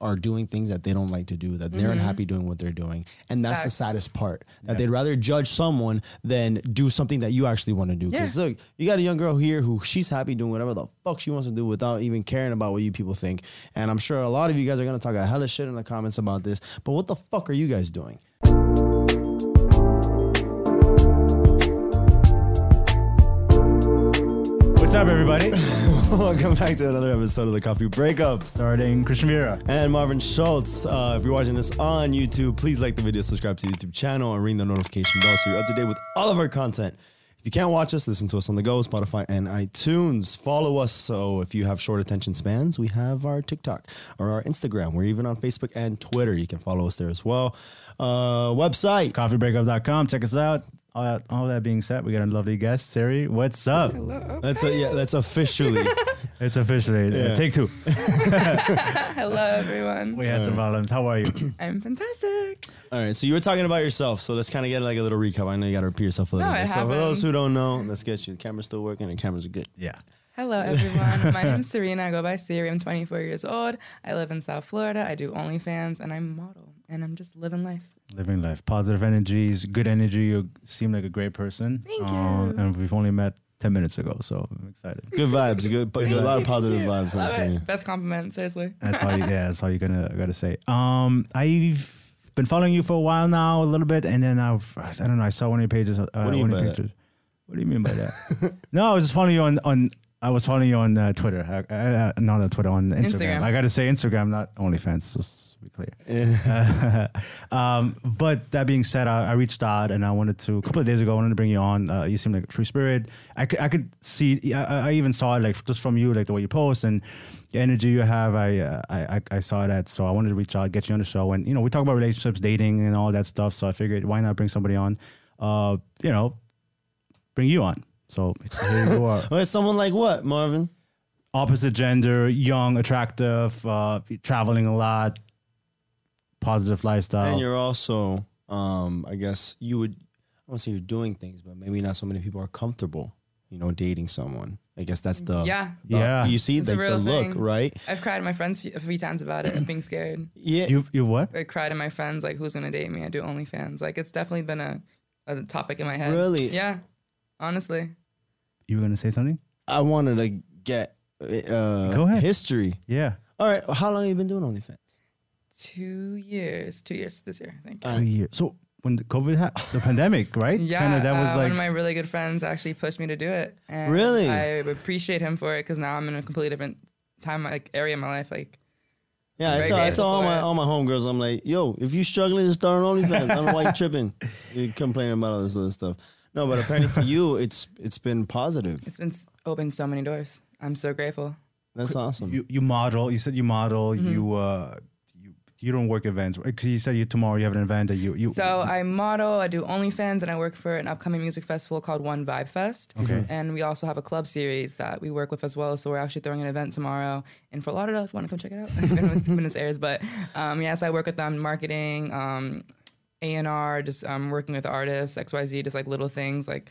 are doing things that they don't like to do, that they're mm-hmm. unhappy doing what they're doing. And that's the saddest part. That they'd rather judge someone than do something that you actually want to do. Because look, you got a young girl here who she's happy doing whatever the fuck she wants to do without even caring about what you people think. And I'm sure a lot of you guys are gonna talk a hella shit in the comments about this. But what the fuck are you guys doing? What's up, everybody? Welcome back to another episode of the Coffee Breakup. Starting Christian Vera. And Marvin Schultz. Uh, if you're watching this on YouTube, please like the video, subscribe to the YouTube channel, and ring the notification bell so you're up to date with all of our content. If you can't watch us, listen to us on the go, Spotify and iTunes. Follow us. So if you have short attention spans, we have our TikTok or our Instagram. We're even on Facebook and Twitter. You can follow us there as well. Uh, website. Coffeebreakup.com. Check us out. All that, all that being said, we got a lovely guest, Siri. What's up? Hello. That's a, yeah. That's officially. It's officially uh, Yeah. take two. Hello, everyone. We had some problems. How are you? I'm fantastic. All right, so you were talking about yourself, so let's kind of get like a little recap. I know you got to repeat yourself a little No, bit. it So for those who don't know, let's get you. The camera's still working, and cameras are good. Yeah. Hello, everyone. My name is Sirena. I go by Siri. I'm 24 years old. I live in South Florida. I do OnlyFans, and I'm a model. And I'm just living life. Living life. Positive energies, good energy. You seem like a great person. Thank Uh, you. and we've only met 10 minutes ago, so I'm excited. Good vibes, good, but a lot of positive vibes. Love man, you. it. Best compliment, seriously. That's all. You, yeah, that's all you're gonna gotta say. Um, I've been following you for a while now, a little bit, and then I've I don't know. I saw one of your pages. Uh, do you one mean by your that? What do you mean by that? no, I was just following you on on. I was following you on uh, Twitter. Uh, uh, not on Twitter, on Instagram. Instagram. I got to say Instagram, not OnlyFans. Just to be clear. um, but that being said, I, I reached out and I wanted to a couple of days ago. I wanted to bring you on. Uh, you seem like a free spirit. I could, I could see. I, I even saw it like just from you, like the way you post and the energy you have. I, uh, I, I, I saw that, so I wanted to reach out, get you on the show, and you know, we talk about relationships, dating, and all that stuff. So I figured, why not bring somebody on? Uh, you know, bring you on. So here you are. Well, someone like what, Marvin? Opposite gender, young, attractive, uh, traveling a lot, positive lifestyle. And you're also, um, I guess you would. I don't say you're doing things, but maybe not so many people are comfortable, you know, dating someone. I guess that's the Yeah. the- Yeah. You see, It's like the real look, right? I've cried to my friends a few times about it, being scared. Yeah. you, you what? I cried to my friends, like, who's going to date me? I do OnlyFans. Like, it's definitely been a, a topic in my head. Really? Yeah. Honestly. You were gonna say something? I wanted to get uh, Go ahead. history. Yeah. All right, how long have you been doing OnlyFans? Two years. Two years this year, I think. Uh, A year. So when the COVID had the pandemic, right? Yeah, Kinda that was uh, like one of my really good friends actually pushed me to do it. And Really? I appreciate him for it because now I'm in a completely different time, like area of my life. Like, Yeah, I Very tell, I tell all my all my homegirls, I'm like, yo, if you're struggling to start an OnlyFans, I don't know why you tripping. You complaining about all this other stuff. No, but apparently for you, it's it's been positive. it's been opened so many doors. I'm so grateful. That's awesome. you, you model. You said you model. Mm-hmm. You uh you you don't work events. because you said you tomorrow you have an event that you you. So I model, I do OnlyFans, and I work for an upcoming music festival called One Vibe Fest. Okay. And we also have a club series that we work with as well. So we're actually throwing an event tomorrow in Fort Lauderdale. If you want to come check it out, when this, when this airs. But um, yes, I work with them marketing. Um, A and R, just um, working with artists, X Y Z, just like little things like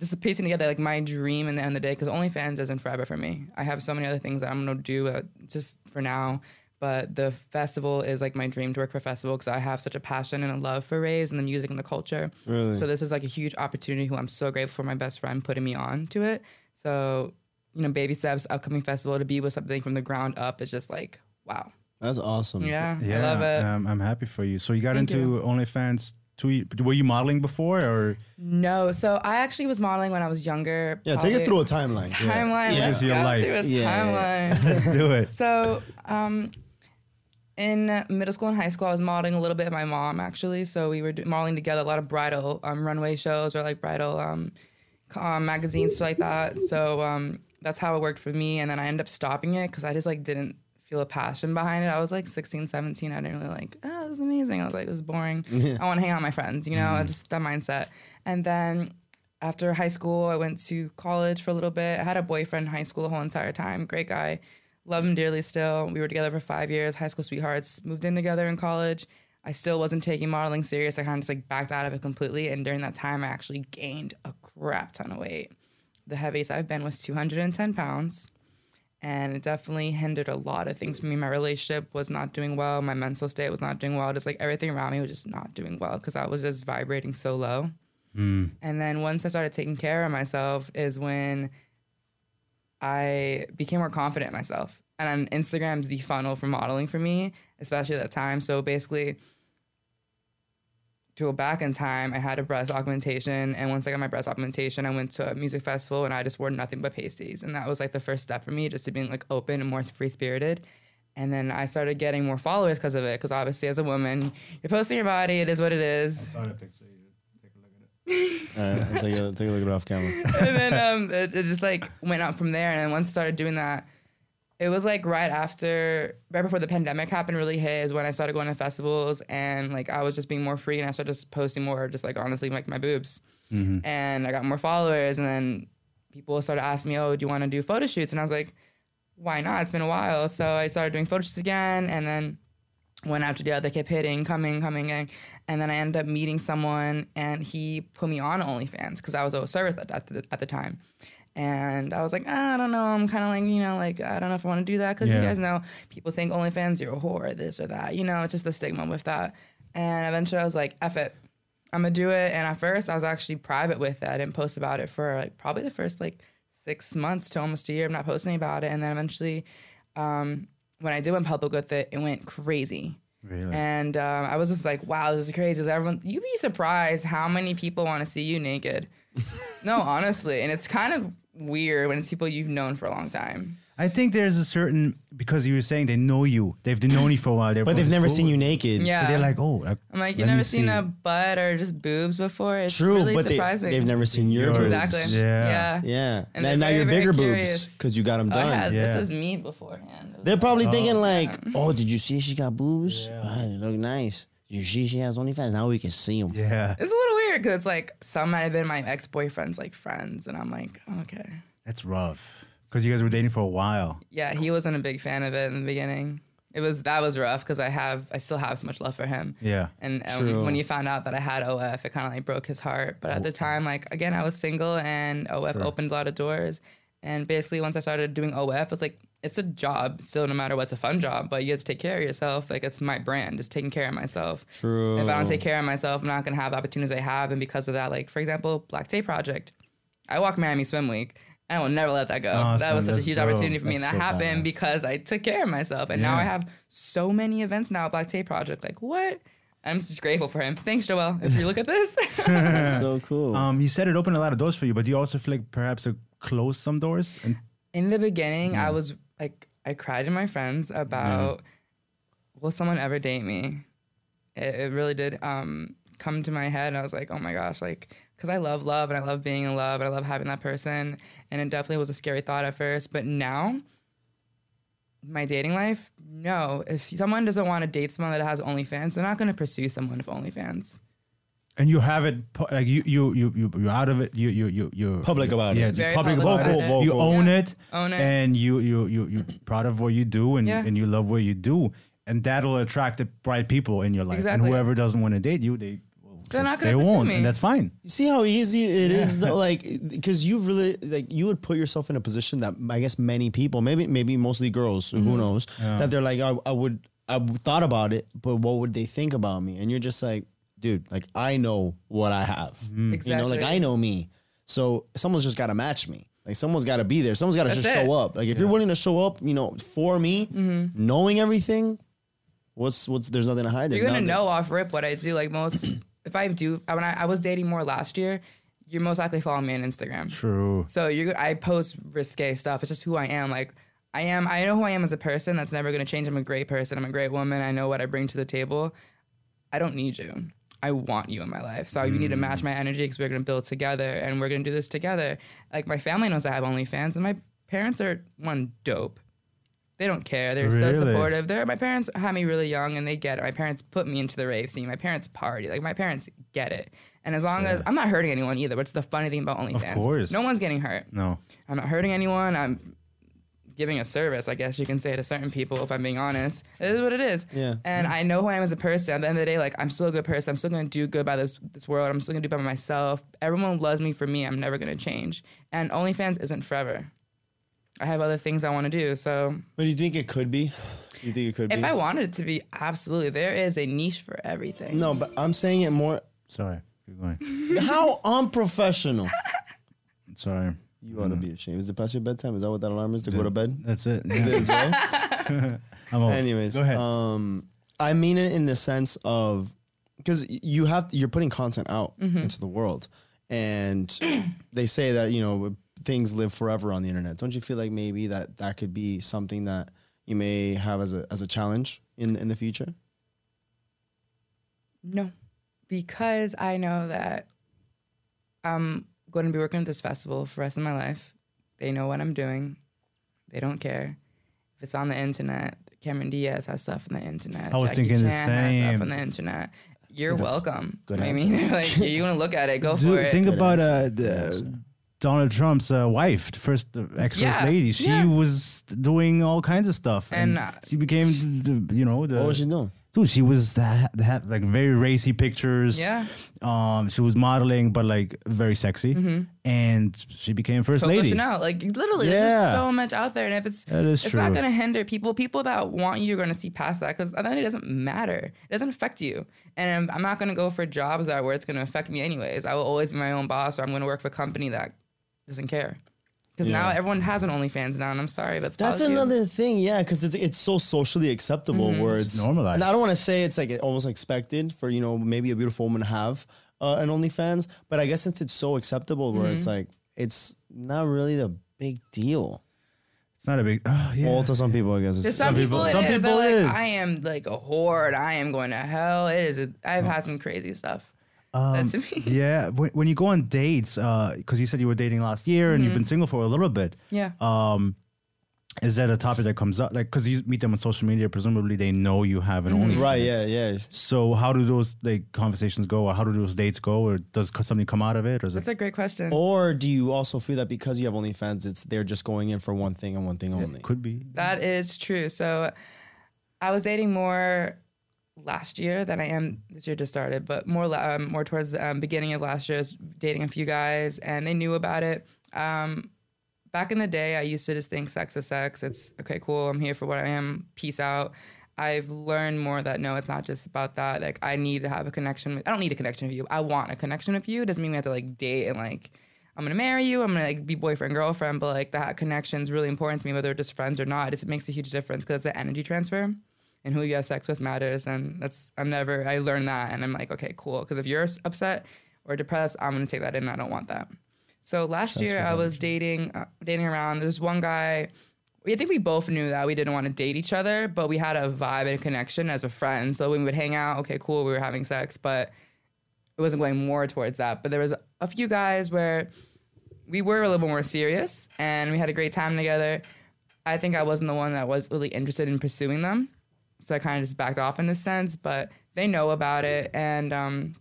just piecing together like my dream in the end of the day because OnlyFans isn't forever for me. I have so many other things that I'm gonna do uh, just for now. But the festival is like my dream to work for a festival because I have such a passion and a love for raves and the music and the culture. Really? So this is like a huge opportunity. Who I'm so grateful for my best friend putting me on to it. So you know, baby steps, upcoming festival to be with something from the ground up is just like wow. That's awesome. Yeah, Yeah, I love it. Um, I'm happy for you. So you got Thank into OnlyFans two. Were you modeling before, or No, so I actually was modeling when I was younger. Yeah, take us through a timeline. timeline. Yeah. Let's Here's your life. Yeah. timeline. let's do it? So, um, in middle school and high school, I was modeling a little bit with my mom actually. So we were do- modeling together a lot of bridal um, runway shows or like bridal um, um, magazines, stuff like that. So um, that's how it worked for me. And then I ended up stopping it because I just like didn't feel a passion behind it. I was like 16, 17. I didn't really like, oh, this is amazing. I was like, this is boring. I want to hang out with my friends, you know, just that mindset. And then after high school, I went to college for a little bit. I had a boyfriend in high school the whole entire time. Great guy. Love him dearly still. We were together for five years, high school sweethearts. Moved in together in college. I still wasn't taking modeling serious. I kind of just like backed out of it completely. And during that time, I actually gained a crap ton of weight. The heaviest I've been was 210 pounds. And it definitely hindered a lot of things for me. My relationship was not doing well. My mental state was not doing well. Just like everything around me was just not doing well because I was just vibrating so low. Mm. And then once I started taking care of myself is when I became more confident in myself. And Instagram's the funnel for modeling for me, especially at that time. So basically, to go back in time, I had a breast augmentation. And once I got my breast augmentation, I went to a music festival and I just wore nothing but pasties. And that was like the first step for me, just to being like open and more free spirited. And then I started getting more followers because of it. Because obviously, as a woman, you're posting your body, it is what it is. All right, I'll take a, take a look at it off camera. and then um, it, it just like went up from there. And then once I started doing that, it was like right after, right before the pandemic happened, really hit is when I started going to festivals and like I was just being more free and I started just posting more, just like honestly, like my boobs. And I got more followers. And then people started asking me, oh, do you want to do photo shoots? And I was like, why not? It's been a while. So I started doing photo shoots again. And then one after the other kept hitting, coming, coming, and, and then I ended up meeting someone, and he put me on OnlyFans because I was a service at, at, the, at the time. And I was like, ah, I don't know. I'm kind of like, you know, like, I don't know if I want to do that because Yeah. you guys know people think OnlyFans, you're a whore, this or that. You know, it's just the stigma with that. And eventually I was like, F it. I'm going to do it. And at first I was actually private with it. I didn't post about it for like probably the first like six months to almost a year. I'm not posting about it. And then eventually, um, when I did went public with it, it went crazy. Really? And um, I was just like, wow, this is crazy. Everyone, you'd be surprised how many people want to see you naked. no, honestly. And it's kind of weird when it's people you've known for a long time. I think there's a certain because you were saying they know you, they've known you for a while. But they've never school. seen you naked. Yeah. So they're like, oh, like, I'm like, let you've never seen see. a butt or just boobs before? It's True, really but they, surprising. they've never seen your boobs. Exactly. Yeah. Yeah. Yeah. And now, now very, you're very bigger boobs because you got them done. Oh, I done. this was me beforehand. Was They're probably Oh. thinking like, "Oh, did you see she got boobs? Ah, they look nice. You see she has OnlyFans. Now we can see them." yeah, It's a little weird because it's like some might have been my ex boyfriend's like friends, and I'm like, okay. that's rough because you guys were dating for a while. Yeah, he wasn't a big fan of it in the beginning. It was that was rough because I have I still have so much love for him. Yeah, And True. um, when he found out that I had OF, it kind of like broke his heart. But at the time, like again, I was single, and OF opened a lot of doors. And basically, once I started doing OF, it's like it's a job. Still, no matter what, it's a fun job. But you have to take care of yourself. Like it's my brand, just taking care of myself. True. If I don't take care of myself, I'm not gonna have the opportunities I have. And because of that, like for example, Black Tape Project, I walk Miami Swim Week. I will never let that go. that was such a huge dope. opportunity for me, and That's that so happened badass. because I took care of myself. And now I have so many events now at Black Tape Project. Like what? I'm just grateful for him. Thanks, Joel. If you look at this, That's so cool. um, you said it opened a lot of doors for you, but do you also feel like perhaps it closed some doors? And in the beginning, I was like, I cried to my friends about, will someone ever date me? It, it really did um, come to my head. I was like, oh my gosh, like, because I love love and I love being in love and I love having that person. And it definitely was a scary thought at first. But now, my dating life, no. If someone doesn't want to date someone that has OnlyFans, they're not going to pursue someone with OnlyFans. and you have it like you you you you you're out of it. You you you you Public about it. yeah, public public about about it. it. You own Yeah. it, Own it. and you you you you proud of what you do, and Yeah. and you love what you do. and that'll attract the right people in your life. Exactly. And whoever doesn't want to date you, they well, They're not gonna pursue won't, me. and that's fine. You see how easy it is, though, like because you really like you would put yourself in a position that I guess many people, maybe maybe mostly girls, Mm-hmm. who knows, that they're like, I, I would, I thought about it, but what would they think about me? And you're just like, dude, like I know what I have, Mm. you know, like Exactly. I know me, so someone's just got to match me. Like someone's got to be there. Someone's got to That's just it. show up. Like if you're willing to show up, you know, for me, Mm-hmm. knowing everything, what's what's there's nothing to hide. There's You're gonna nothing. know off rip what I do. Like most, if I do, when I, I was dating more last year, you're most likely following me on Instagram. True. So you're, I post risque stuff. It's just who I am. Like I am. I know who I am as a person. That's never gonna change. I'm a great person. I'm a great woman. I know what I bring to the table. I don't need you. I want you in my life. So you need to match mm. my energy because we're gonna build together and we're gonna do this together. Like my family knows I have OnlyFans, and my parents are one dope. They don't care. They're Really? so supportive. They're my parents had me really young, and they get it. My parents put me into the rave scene. My parents party. Like my parents get it. And as long as I'm not hurting anyone either, which is the funny thing about OnlyFans. course. no one's getting hurt. No. I'm not hurting anyone. I'm giving a service, I guess you can say to certain people, if I'm being honest. It is what it is. Yeah. And I know who I am as a person. At the end of the day, like I'm still a good person. I'm still gonna do good by this this world. I'm still gonna do by myself. Everyone loves me for me. I'm never gonna change. And OnlyFans isn't forever. I have other things I want to do. So But do you think it could be? You think it could if be? If I wanted it to be, absolutely, there is a niche for everything. no, but I'm saying it more. Sorry. Keep going. How unprofessional. Sorry. You ought to be ashamed. Is it past your bedtime? Is that what that alarm is to go to bed? That's it. It Yeah. is, right? I'm old. Anyways, Go ahead. um, I mean it in the sense of because you have you're putting content out into the world, and they say that you know things live forever on the internet. Don't you feel like maybe that that could be something that you may have as a as a challenge in in the future? No, because I know that I'm going to be working at this festival for the rest of my life. They know what I'm doing. They don't care if it's on the internet. Cameron Diaz has stuff on the internet. I was Jackie thinking the Chan has same. stuff on the internet. You're welcome. good I answer. mean, like you want to look at it, go for it. think Good about uh, the, Donald Trump's uh, wife, the first ex first Yeah, lady. She yeah. was doing all kinds of stuff, and, And, uh, she became, the, you know, the What was she doing? dude. She was the, the, like very racy pictures. Yeah. Um, she was modeling, but like very sexy, and she became first Coco lady. Chanel. Like literally, there's just so much out there, and if it's it's true. not going to hinder people. People that want you are going to see past that because then it doesn't matter. It doesn't affect you, and I'm, I'm not going to go for jobs that where it's going to affect me anyways. I will always be my own boss, or I'm going to work for a company that doesn't care. Because now everyone has an OnlyFans now, and I'm sorry, but That's follows you. another thing, yeah, because it's it's so socially acceptable where it's, normalized. And I don't want to say it's like almost expected for you know maybe a beautiful woman to have uh, an OnlyFans, but I guess since it's so acceptable where it's like it's not really a big deal. It's not a big. Oh, yeah. Well, to some people, I guess. To It's, some, Some people, people- some is. people They're like, is. I am like a whore, and I am going to hell. It is. I've had some crazy stuff. That's me. Um, yeah, when, when you go on dates, because you said you were dating last year and Mm-hmm. you've been single for a little bit. Yeah. Um, is that a topic that comes up? Like, because you meet them on social media, presumably they know you have an Mm-hmm. OnlyFans. right, yeah, yeah. So how do those like conversations go, or how do those dates go, or does something come out of it, or is That's it? a great question. Or do you also feel that because you have only OnlyFans, it's they're just going in for one thing and one thing only? Could be. That is true. So I was dating more last year than I am this year just started, but more um, more towards the um, beginning of last year. I was dating a few guys and they knew about it. Um, back in the day, I used to just think sex is sex. It's okay, cool. I'm here for what I am. Peace out. I've learned more that no, it's not just about that. Like I need to have a connection with. I don't need a connection with you. I want a connection with you. It doesn't mean we have to like date and like. I'm gonna marry you. I'm gonna like be boyfriend girlfriend, but like that connection is really important to me, whether we're just friends or not. It just makes a huge difference because it's an energy transfer, and who you have sex with matters. And that's I'm never I learned that, and I'm like, okay, cool. Because if you're upset or depressed, I'm gonna take that in. I don't want that. So last year I was dating uh, dating around. There's one guy. I think we both knew that we didn't want to date each other, but we had a vibe and a connection as a friend. So when we would hang out, okay, cool, we were having sex, but it wasn't going more towards that. But there was a few guys where we were a little more serious and we had a great time together. I think I wasn't the one that was really interested in pursuing them. So I kind of just backed off in this sense, but they know about it. And um,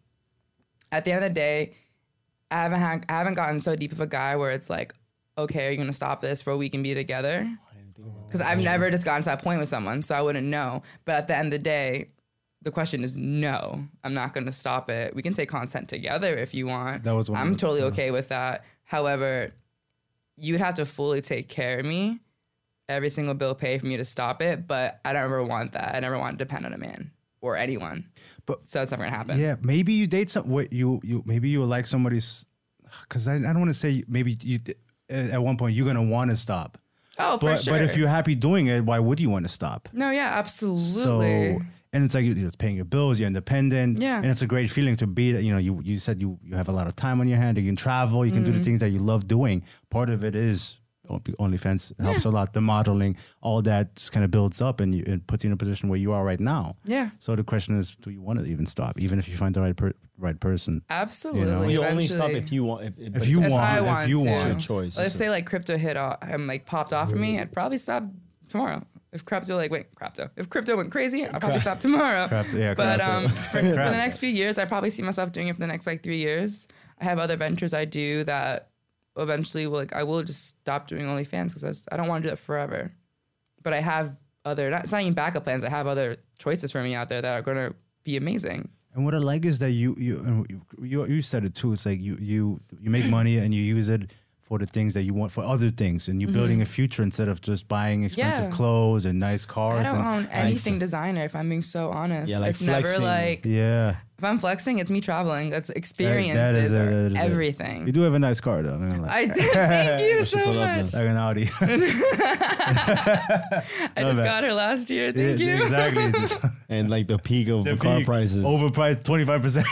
at the end of the day, I haven't had, I haven't gotten so deep of a guy where it's like, okay, are you gonna stop this for a week and be together? because I've never just gotten to that point with someone, so I wouldn't know. But at the end of the day, the question is no. I'm not going to stop it. We can take content together if you want. That was one I'm totally okay with that. However, you'd have to fully take care of me. Every single bill paid for me to stop it, but I don't ever want that. I never want to depend on a man or anyone. But- so it's never gonna happen. Yeah, maybe you date some. What you you maybe you like somebody's. Because I, I don't want to say maybe you at one point you're gonna want to stop. Oh, for But sure. but if you're happy doing it, why would you want to stop? no, yeah, absolutely. So and it's like you're paying your bills, you're independent, Yeah. and it's a great feeling to be. You know, you you said you you have a lot of time on your hand. You can travel, you can do Mm-hmm. the things that you love doing. Part of it is OnlyFans helps a lot. The modeling, all that just kind of builds up and you, it puts you in a position where you are right now. yeah, So the question is, do you want to even stop, even if you find the right per- right person? absolutely. You know? you only stop if you want. If, If you If want, I if want you to. want, your choice. Let's say like crypto hit off, I'm like popped off for me. I'd probably stop tomorrow. If crypto like wait crypto, if crypto went crazy, I'd probably stop tomorrow. Crypto, yeah, but crypto. um, for, for the next few years, I probably see myself doing it for the next like three years. I have other ventures I do that eventually like I will just stop doing OnlyFans because I don't want to do that forever. But I have other not, it's not even backup plans. I have other choices for me out there that are going to be amazing. And what I like is that you you you you, said it too. It's like you you you make money and you use it for the things that you want for other things, and you're building a future instead of just buying expensive Mm-hmm. Yeah. clothes and nice cars. I don't and, own anything designer if I'm being so honest. Yeah, like it's flexing. never like yeah, if I'm flexing, it's me traveling. That's experiences, that is a- or that is a- everything. you do have a nice car though. I'm not. I did. Thank you so much. like an Audi. I just man. got her last year. Thank Yeah, you. Exactly. and like the peak of The car peak, prices. Overpriced twenty five percent.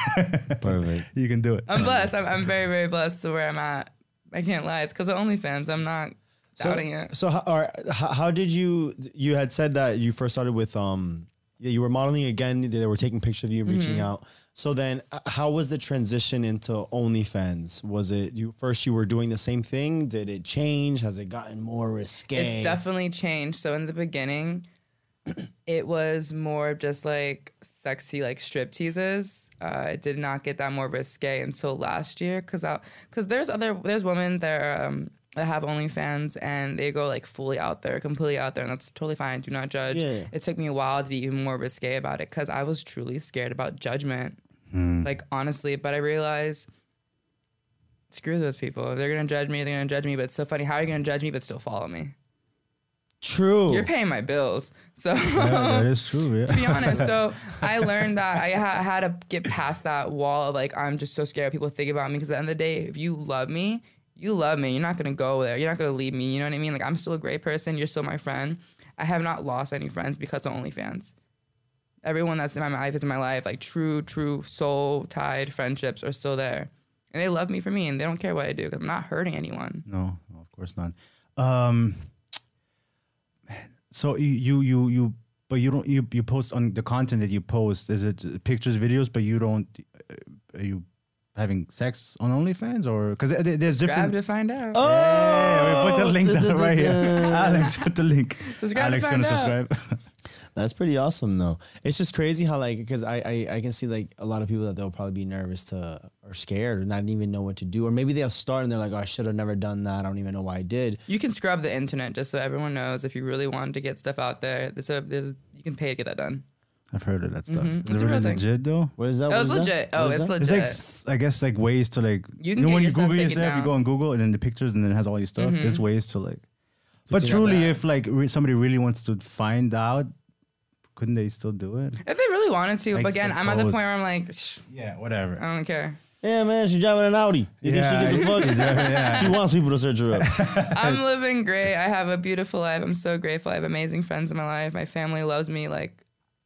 Perfect. You can do it. I'm blessed. I'm, I'm very, very blessed to where I'm at. I can't lie. It's because of OnlyFans. I'm not doubting it. So, how, all right, how, how did you? You had said that you first started with um, yeah, you were modeling again. They were taking pictures of you, reaching Mm-hmm. out. So then, uh, how was the transition into OnlyFans? Was it you first? You were doing the same thing. Did it change? Has it gotten more risque? It's definitely changed. So in the beginning, it was more just like sexy, like strip teases. Uh, I did not get that more risque until last year, cause cause there's other there's women that are, um, that have OnlyFans and they go like fully out there, completely out there, and that's totally fine. Do not judge. Yeah. It took me a while to be even more risque about it, cause I was truly scared about judgment. Hmm. Like honestly, but I realized. Screw those people. If they're gonna judge me, they're gonna judge me. But it's so funny. How are you gonna judge me but still follow me? True. You're paying my bills. So Yeah, that is true. Yeah. to be honest, so I learned that I ha- had to get past that wall of like I'm just so scared of people think about me because at the end of the day, if you love me, you love me. You're not gonna go there. You're not gonna leave me. You know what I mean? Like I'm still a great person. You're still my friend. I have not lost any friends because of OnlyFans. Everyone that's in my life is in my life. Like true, true soul tied friendships are still there, and they love me for me, and they don't care what I do because I'm not hurting anyone. No, no, of course not. Um, so you you you you, but you don't you you post on the content that you post. Is it pictures, videos? But you don't. Uh, you having sex on OnlyFans or because there's Grab different. to find out. Oh, Yeah, we put the oh, link down right here. Alex, put the link. Subscribe Alex, find gonna out. subscribe. That's pretty awesome, though. It's just crazy how like because I, I I can see like a lot of people that they'll probably be nervous to or scared or not even know what to do or maybe they'll start and they're like, oh, I should have never done that. I don't even know why I did. You can scrub the internet just so everyone knows if you really wanted to get stuff out there. There's a, there's, you can pay to get that done. I've heard of that stuff. Mhm. Is It's it a real really thing. legit though? What is that? Oh, What it's is legit. What Oh, is it's that? legit. It's like s- I guess like ways to like You you can know get when you yourself Google taken yourself, you down. go on Google and then the pictures and then it has all your stuff. There's Mm-hmm. ways to like. But take that truly, back. if like re- somebody really wants to find out, couldn't they still do it? If they really wanted to, I but again, I'm at the suppose. point where I'm like, Shh, Yeah, whatever. I don't care. Yeah, man, she's driving an Audi. You Yeah, think she gives a fuck? yeah. She wants people to search her up. I'm living great. I have a beautiful life. I'm so grateful. I have amazing friends in my life. My family loves me. Like,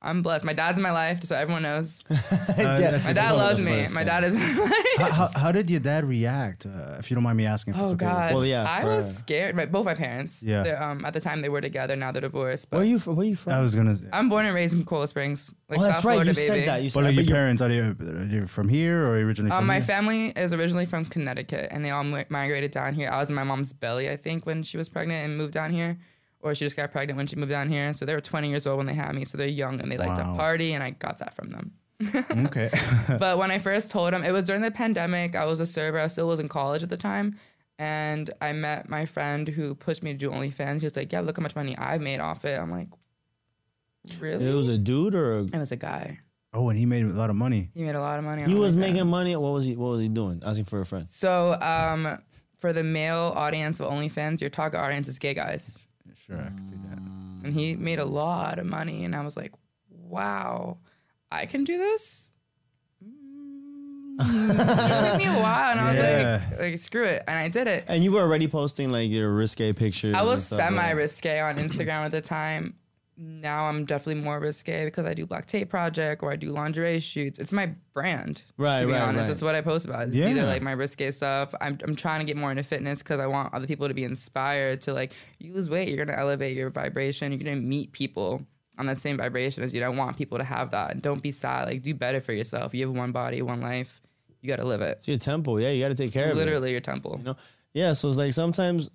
I'm blessed. My dad's in my life, so everyone knows. Yeah, My dad loves me. first My dad is in my life. how, how, how did your dad react? Uh, if you don't mind me asking. If it's Oh okay. gosh. Well, yeah, I for- was scared. My, both my parents. Yeah. they're, Um, at the time they were together. Now they're divorced. But Where are you from? Where are you from? I was gonna. I'm born and raised in Coral Springs, like oh, that's South right. Florida, you baby. said that. You said Well, like your parents are you, are they from here or originally Um, from my here? family is originally from Connecticut, and they all mi- migrated down here. I was in my mom's belly, I think, when she was pregnant and moved down here, or she just got pregnant when she moved down here. So they were 20 years old when they had me, so they're young and they like to party, and I got that from them. okay. but when I first told them, it was during the pandemic. I was a server. I still was in college at the time, and I met my friend who pushed me to do OnlyFans. He was like, "Yeah, look how much money I've made off it." I'm like, "Really?" It was a dude or a, It was a guy. Oh, and he made a lot of money. He made a lot of money. he was OnlyFans. making money. What was he? What was he doing? Asking for a friend. So, um, for the male audience of OnlyFans, your target audience is gay guys, Sure, I can see that. and he made a lot of money. And I was like, "Wow, I can do this." Mm. it took me a while, and I was Yeah. like, "Like screw it," and I did it. And you were already posting like your risque pictures. I and was stuff, right? semi risque on Instagram at the time. Now I'm definitely more risque because I do Black Tape Project or I do lingerie shoots. It's my brand. Right, To be right, honest, right. it's what I post about. It's Yeah. either like my risque stuff. I'm I'm trying to get more into fitness because I want other people to be inspired to like you lose weight, you're gonna elevate your vibration. You're gonna meet people on that same vibration as you. I want people to have that. And don't be sad. Like do better for yourself. You have one body, one life. You gotta live it. It's your temple. Yeah, you got to take care of it. Literally your temple. You know? Yeah, so it's like sometimes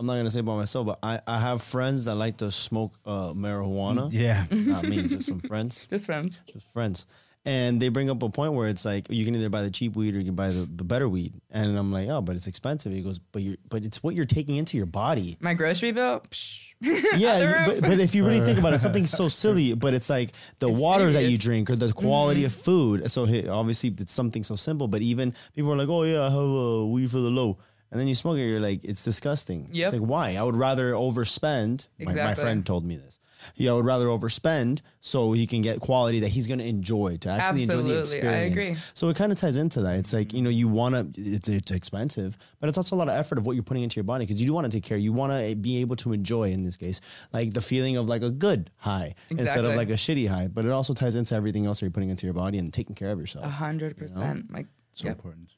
I'm not gonna say about myself, but I, I have friends that like to smoke uh, marijuana. Yeah. Not me, just some friends. Just friends. Just friends. And they bring up a point where it's like you can either buy the cheap weed or you can buy the, the better weed. And I'm like, oh, but it's expensive. He goes, but you but it's what you're taking into your body. My grocery bill. Psh. Yeah, you- but, but if you really think about it, something so silly, but it's like the It's water that you drink or the quality of food. So hey, obviously it's something so simple, but even people are like, oh yeah, I have a weed for the low. And then you smoke it, you're like, it's disgusting. Yep. It's like, why? I would rather overspend. My, my friend told me this. Yeah, I would rather overspend so he can get quality that he's going to enjoy, to actually enjoy the Absolutely, I experience. agree. So it kind of ties into that. It's like, you know, you want to, it's, it's expensive, but it's also a lot of effort of what you're putting into your body because you do want to take care. You want to be able to enjoy, in this case, like the feeling of like a good high instead of like a shitty high. But it also ties into everything else that you're putting into your body and taking care of yourself. A hundred percent. Like So yep. important.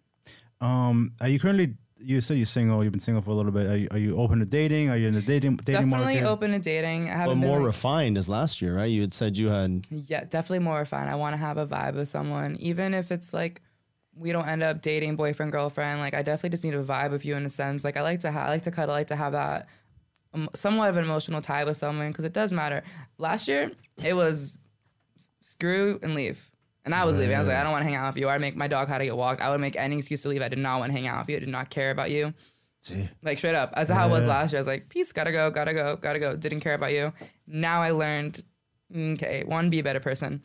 Um, are you currently? You said you're single. You've been single for a little bit. Are you, are you open to dating? Are you in the dating dating definitely market? open to dating. I but haven't more like, refined as last year, right? You had said you had. yeah, definitely more refined. I want to have a vibe with someone, even if it's like we don't end up dating boyfriend girlfriend. Like I definitely just need a vibe with you in a sense. Like I like to have, I like to cuddle, I like to have that um, somewhat of an emotional tie with someone because it does matter. Last year it was screw and leave. And I was leaving. I was like, I don't want to hang out with you. I'd make my dog had to get walked. I would make any excuse to leave. I did not want to hang out with you. I did not care about you. See, Like straight up. That's how it was last year. I was like, peace, gotta go, gotta go, gotta go. Didn't care about you. Now I learned, okay, one, be a better person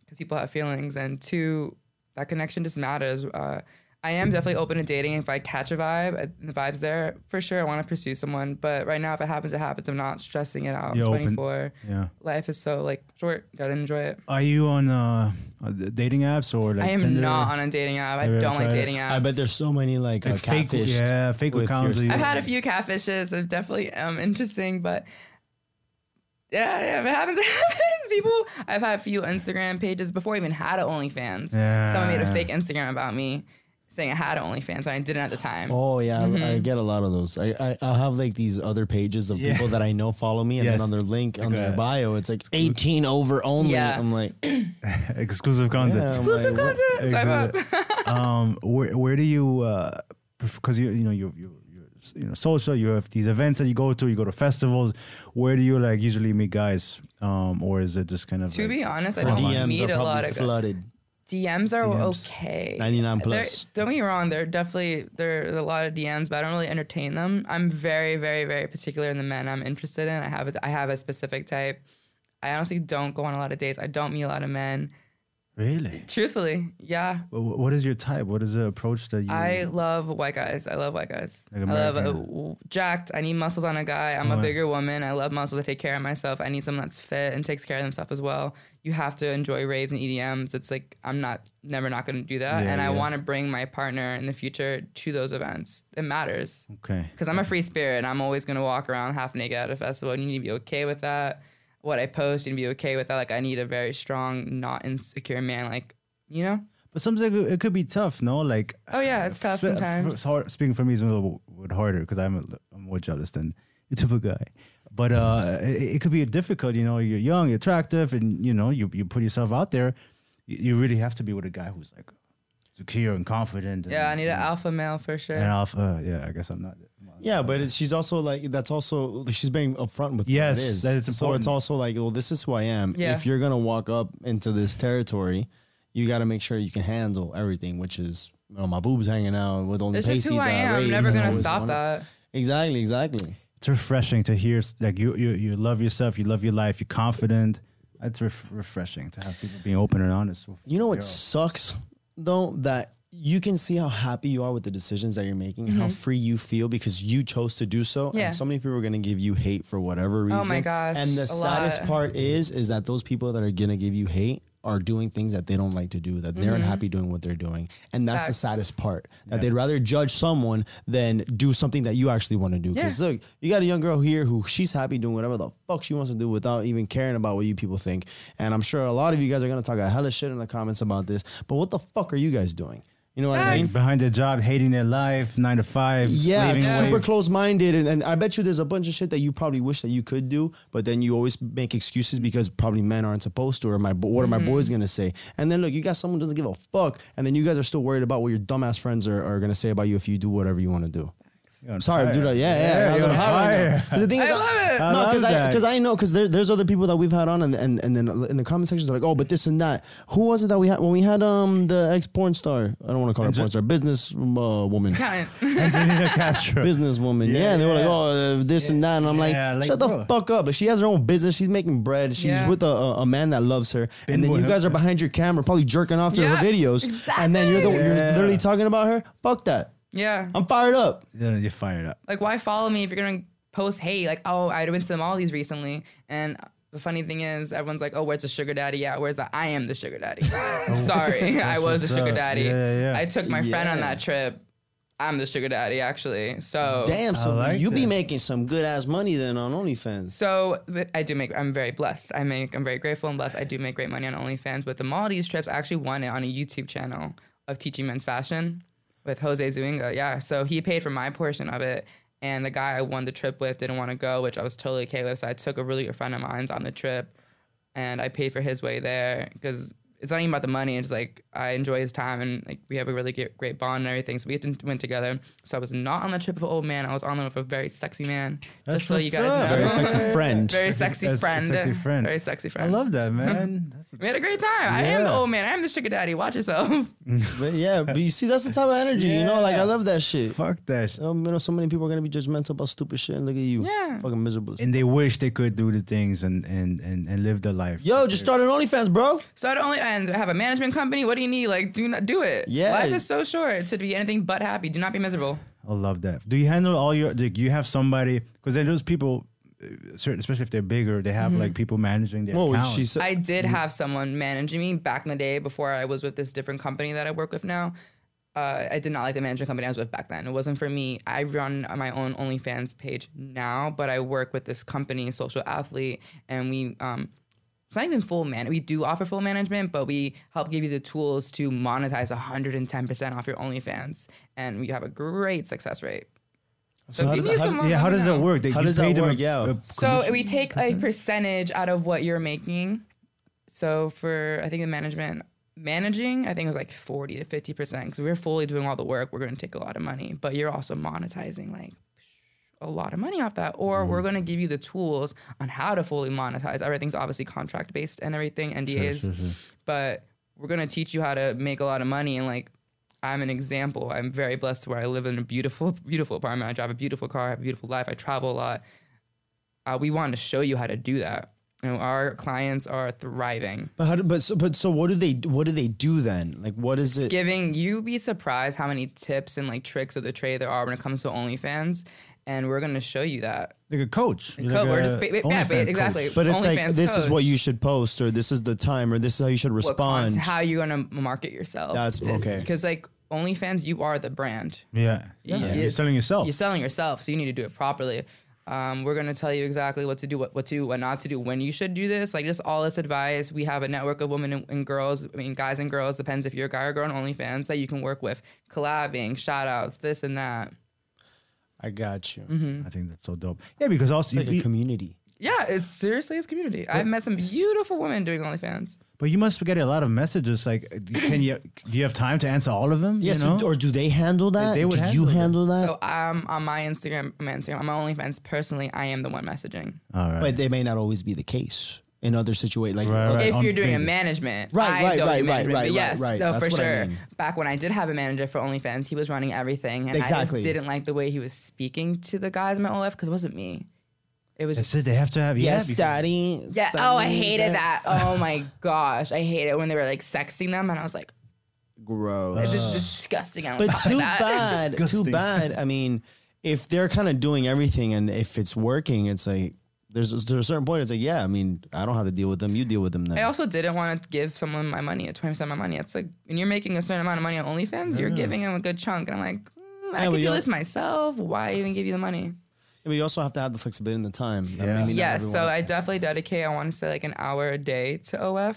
because people have feelings, and two, that connection just matters. Uh, I am definitely open to dating. If I catch a vibe, uh, the vibe's there for sure. I want to pursue someone, but right now, if it happens, it happens. I'm not stressing it out. You're I'm open. 24. yeah. Life is so like short. Gotta enjoy it. Are you on uh, uh, dating apps or like I am Tinder? not on a dating app. I Have you don't like tried it? dating apps. I bet there's so many like, uh, fake, catfish. yeah, fake with accounts. your I've had a few catfishes. It's definitely um interesting, but yeah, yeah, if it happens, it happens. People, I've had a few Instagram pages before I even had an OnlyFans. Yeah. Someone made a fake Instagram about me saying I had an OnlyFans and I didn't at the time. Oh yeah, I- I Mm-hmm. get a lot of those. I, I I'll have like these other pages of Yeah. people that I know follow me, and Yes. then on their link on Like their bio, it's like 18 over only. Yeah. I'm like, exclusive content. yeah, Exclusive like, content. Swipe Exactly. up. um, where where do you uh, because you you know you you you you know social you have these events that you go to you go to festivals where do you like usually meet guys um or is it just kind of to like, be honest, I don't DMs meet are a lot probably of flooded. DMs are DMs. okay. 99 They're- plus. Don't get me wrong. They're definitely there are a lot of DMs, but I don't really entertain them. I'm very, very, very particular in the men I'm interested in. I have a, I have a specific type. I honestly don't go on a lot of dates. I don't meet a lot of men. Really Truthfully, yeah. Wh- wh- what is your type what is the approach that you I love white guys. I love white guys. Like I love American. uh, jacked. I need muscles on a guy. I'm a Right. bigger woman. I love muscles. I take care of myself. I need someone that's fit and takes care of themselves as well. You have to enjoy raves and EDMs. It's like I'm not never not going to do that, Yeah, and I yeah. want to bring my partner in the future to those events. It matters okay because I'm a free spirit. and I'm always going to walk around half naked at a festival, and you need to be okay with that. What I post, need be okay with that. Like I need a very strong, not insecure man. Like you know. but sometimes it, could be tough no like Oh yeah, it's tough Spe- sometimes. it's hard, speaking for me is a little bit harder because I'm, I'm more jealous than the typical guy. But uh, it, it could be difficult, you know. You're young, you're attractive, and you know you, you put yourself out there. You, you really have to be with a guy who's like secure and confident. And, Yeah, I need an alpha male for sure. and alpha. Yeah, I guess I'm not. Yeah, but it's, she's also like that's also she's being upfront with Yes, what it is. that it's so it's also like, well, this is who I am. Yeah. If you're gonna walk up into this territory, you got to make sure you can handle everything, which is you know, my boobs hanging out with only This is pasties who I that am. I'm never gonna stop wanna- that. Exactly, exactly. It's refreshing to hear like you you you love yourself, you love your life, you're confident. It's ref- refreshing to have people being open and honest. With You know what their- sucks though that you can see how happy you are with the decisions that you're making, and how free you feel because you chose to do so. Mm-hmm. Yeah. And so many people are gonna give you hate for whatever reason. Oh my gosh, And the saddest lot. part is, is that those people that are gonna give you hate are doing things that they don't like to do, that they're unhappy doing what they're doing. And that's the Mm-hmm. Saddest part. That they'd rather judge someone than do something that you actually want to do. Because Yeah. look, you got a young girl here who she's happy doing whatever the fuck she wants to do without even caring about what you people think. And I'm sure a lot of you guys are gonna talk a hella shit in the comments about this. But what the fuck are you guys doing? You know what I mean? Behind their job, hating their life, nine to five, Yeah, slaving super away. close minded. And, and I bet you there's a bunch of shit that you probably wish that you could do, but then you always make excuses because probably men aren't supposed to, or my what are my boys Mm-hmm. gonna say? And then look, you got someone who doesn't give a fuck, and then you guys are still worried about what your dumbass friends are, are gonna say about you if you do whatever you want to do. You're Sorry, fire. dude. Yeah, yeah, I got a you're on hot right now. fire. 'Cause The thing is, I love it. I no, because love I because I know because there, there's other people that we've had on and and, and then in the comment sections they're like, oh, but this and that. Who was it that we had when we had um the ex porn star? I don't want to call her porn star, business uh, woman. Kind. Angelina Castro. businesswoman. Yeah, Yeah, and they were like, oh, uh, this and that, and I'm Yeah, like, like, shut the fuck up. Like, she has her own business. She's making bread. She's Yeah. with a, a, a man that loves her, and then you guys are behind your camera, probably jerking off to her videos, and then you're the, you're literally talking about her. Fuck that. Yeah. I'm fired up. Yeah, You're fired up. Like, why follow me if you're gonna post hate? Like, oh, I went to the Maldives recently, and the funny thing is, everyone's like, oh, where's the sugar daddy? Yeah, where's the? I am the sugar daddy. Oh, Sorry, I was the what's sugar up. daddy. Yeah, yeah, yeah. I took my friend on that trip. I'm the sugar daddy, actually. So Damn, so like you be that. making some good ass money then on OnlyFans. So th- I do make. I'm very blessed. I make. I'm very grateful and blessed. I do make great money on OnlyFans. But the Maldives trips, I actually won it on a YouTube channel of teaching men's fashion with Jose Zuniga. Yeah. So he paid for my portion of it, and the guy I won the trip with didn't want to go, which I was totally okay with. So I took a really good friend of mine's on the trip, and I paid for his way there because. It's not even about the money. It's like I enjoy his time and like we have a really great, great bond and everything. So we went- went together. So I was not on the trip with an old man. I was on there with a very sexy man. That's just so you guys up. know. Very sexy friend. Very sexy That's friend. sexy friend. Very sexy friend. I love that, man. That's we had a great time. I am the old man. I am the sugar daddy. Watch yourself. But yeah, but you see, that's the type of energy, you know. Like I love that shit. fuck that. shit. Um, you know, so many people are gonna be judgmental about stupid shit, and look at you, Yeah. fucking miserable. And they wish they could do the things and and and, and live the life. Yo, just start an OnlyFans, bro. Start only and have a management company. What do you need? Like, do not do it. Yeah. Life is so short to be anything but happy. Do not be miserable. I love that. Do you handle all your? Like, you have somebody because then those people, uh, certain, especially if they're bigger, they have like people managing their Well, account. she said. I did have someone managing me back in the day before I was with this different company that I work with now. Uh, I did not like the management company I was with back then. It wasn't for me. I run my own OnlyFans page now, but I work with this company, Social Athlete, and we um, it's not even full man. We do offer full management, but we help give you the tools to monetize 110% off your OnlyFans, and we have a great success rate. So if how does need that- how someone, yeah, how does that work? They, How does that work? a- Yeah. a So we take a percentage out of what you're making. So for I think the management managing, I think it was like 40 to 50 percent because we're fully doing all the work. We're going to take a lot of money, but you're also monetizing like a lot of money off that. Or we're going to give you the tools on how to fully monetize. Everything's obviously contract based and everything, NDAs, sure, sure. but we're going to teach you how to make a lot of money and like. I'm an example. I'm very blessed to where I live in a beautiful, beautiful apartment. I drive a beautiful car. I have a beautiful life. I travel a lot uh, we want to show you how to do that. You know, our clients are thriving. But how do, but so, but so what do they what do they do then? Like what is it? Giving you be surprised how many tips and like tricks of the trade there are when it comes to OnlyFans, and we're gonna show you that. like a coach. You're Co- like we're a just ba- ba- yeah, OnlyFans ba- exactly. coach. But it's like OnlyFans this is what you should post, or this is the time, or this is how you should What respond. content- how you're gonna market yourself. That's- okay. Because like OnlyFans, you are the brand. Yeah, yeah. You- You're selling yourself. You're selling yourself, so you need to do it properly. Um, we're gonna tell you exactly what to do, what, what to do, what not to do, when you should do this. Like just all this advice. We have a network of women and, and girls. I mean, guys and girls. Depends if you're a guy or girl on OnlyFans that you can work with, collabing, shout outs, this and that. I got you. Mm-hmm. I think that's so dope. Yeah, because also, It's like you- a community. Yeah, it's seriously it's community. I've met some beautiful women doing OnlyFans. but you must get a lot of messages. Like, can you do you have time to answer all of them? Yes, you know? or do they handle that? they would do you handle it. handle that? So um, on my Instagram, my Instagram, on my OnlyFans, personally, I am the one messaging. all right. But they may not always be the case. In other situations. Like Right, right. if you're doing a management, Right, I right, don't right, do right, management, right, but right, yes, right. no, for what I sure. mean. Back when I did have a manager for OnlyFans, he was running everything, and I just didn't like the way he was speaking to the guys in my OF because it wasn't me. It was That's just it. They have to have yes, yeah, because- daddy. yeah. Oh, I hated that. Oh my gosh, I hate it when they were like sexting them, and I was like, Gross. this is disgusting. I don't But too like that. bad. Too bad. I mean, if they're kind of doing everything and if it's working, it's like there's there's a certain point. It's like yeah. I mean, I don't have to deal with them. You deal with them then. I also didn't want to give someone my money at twenty percent of my money. It's like when you're making a certain amount of money on OnlyFans, you're giving them a good chunk, and I'm like, mm, I Yeah, but could do this myself. Why even give you the money? but you also have to have the flexibility and the time. That Yeah. maybe not Yes, so I definitely dedicate. I want to say like an hour a day to OF,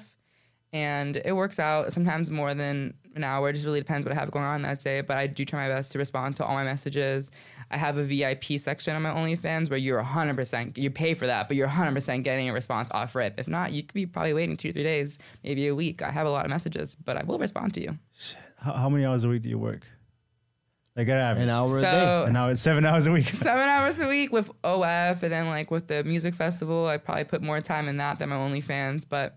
and it works out. Sometimes more than an hour. It just really depends what I have going on that day. But I do try my best to respond to all my messages. I have a VIP section on my OnlyFans where you're 100%. You pay for that, but you're 100% getting a response off rip. If not, you could be probably waiting two, three days, maybe a week. I have a lot of messages, but I will respond to you. How, how many hours a week do you work? Like an average. an hour a day. So An hour, seven hours a week. seven hours a week with OF, and then like with the music festival, I probably put more time in that than my OnlyFans. But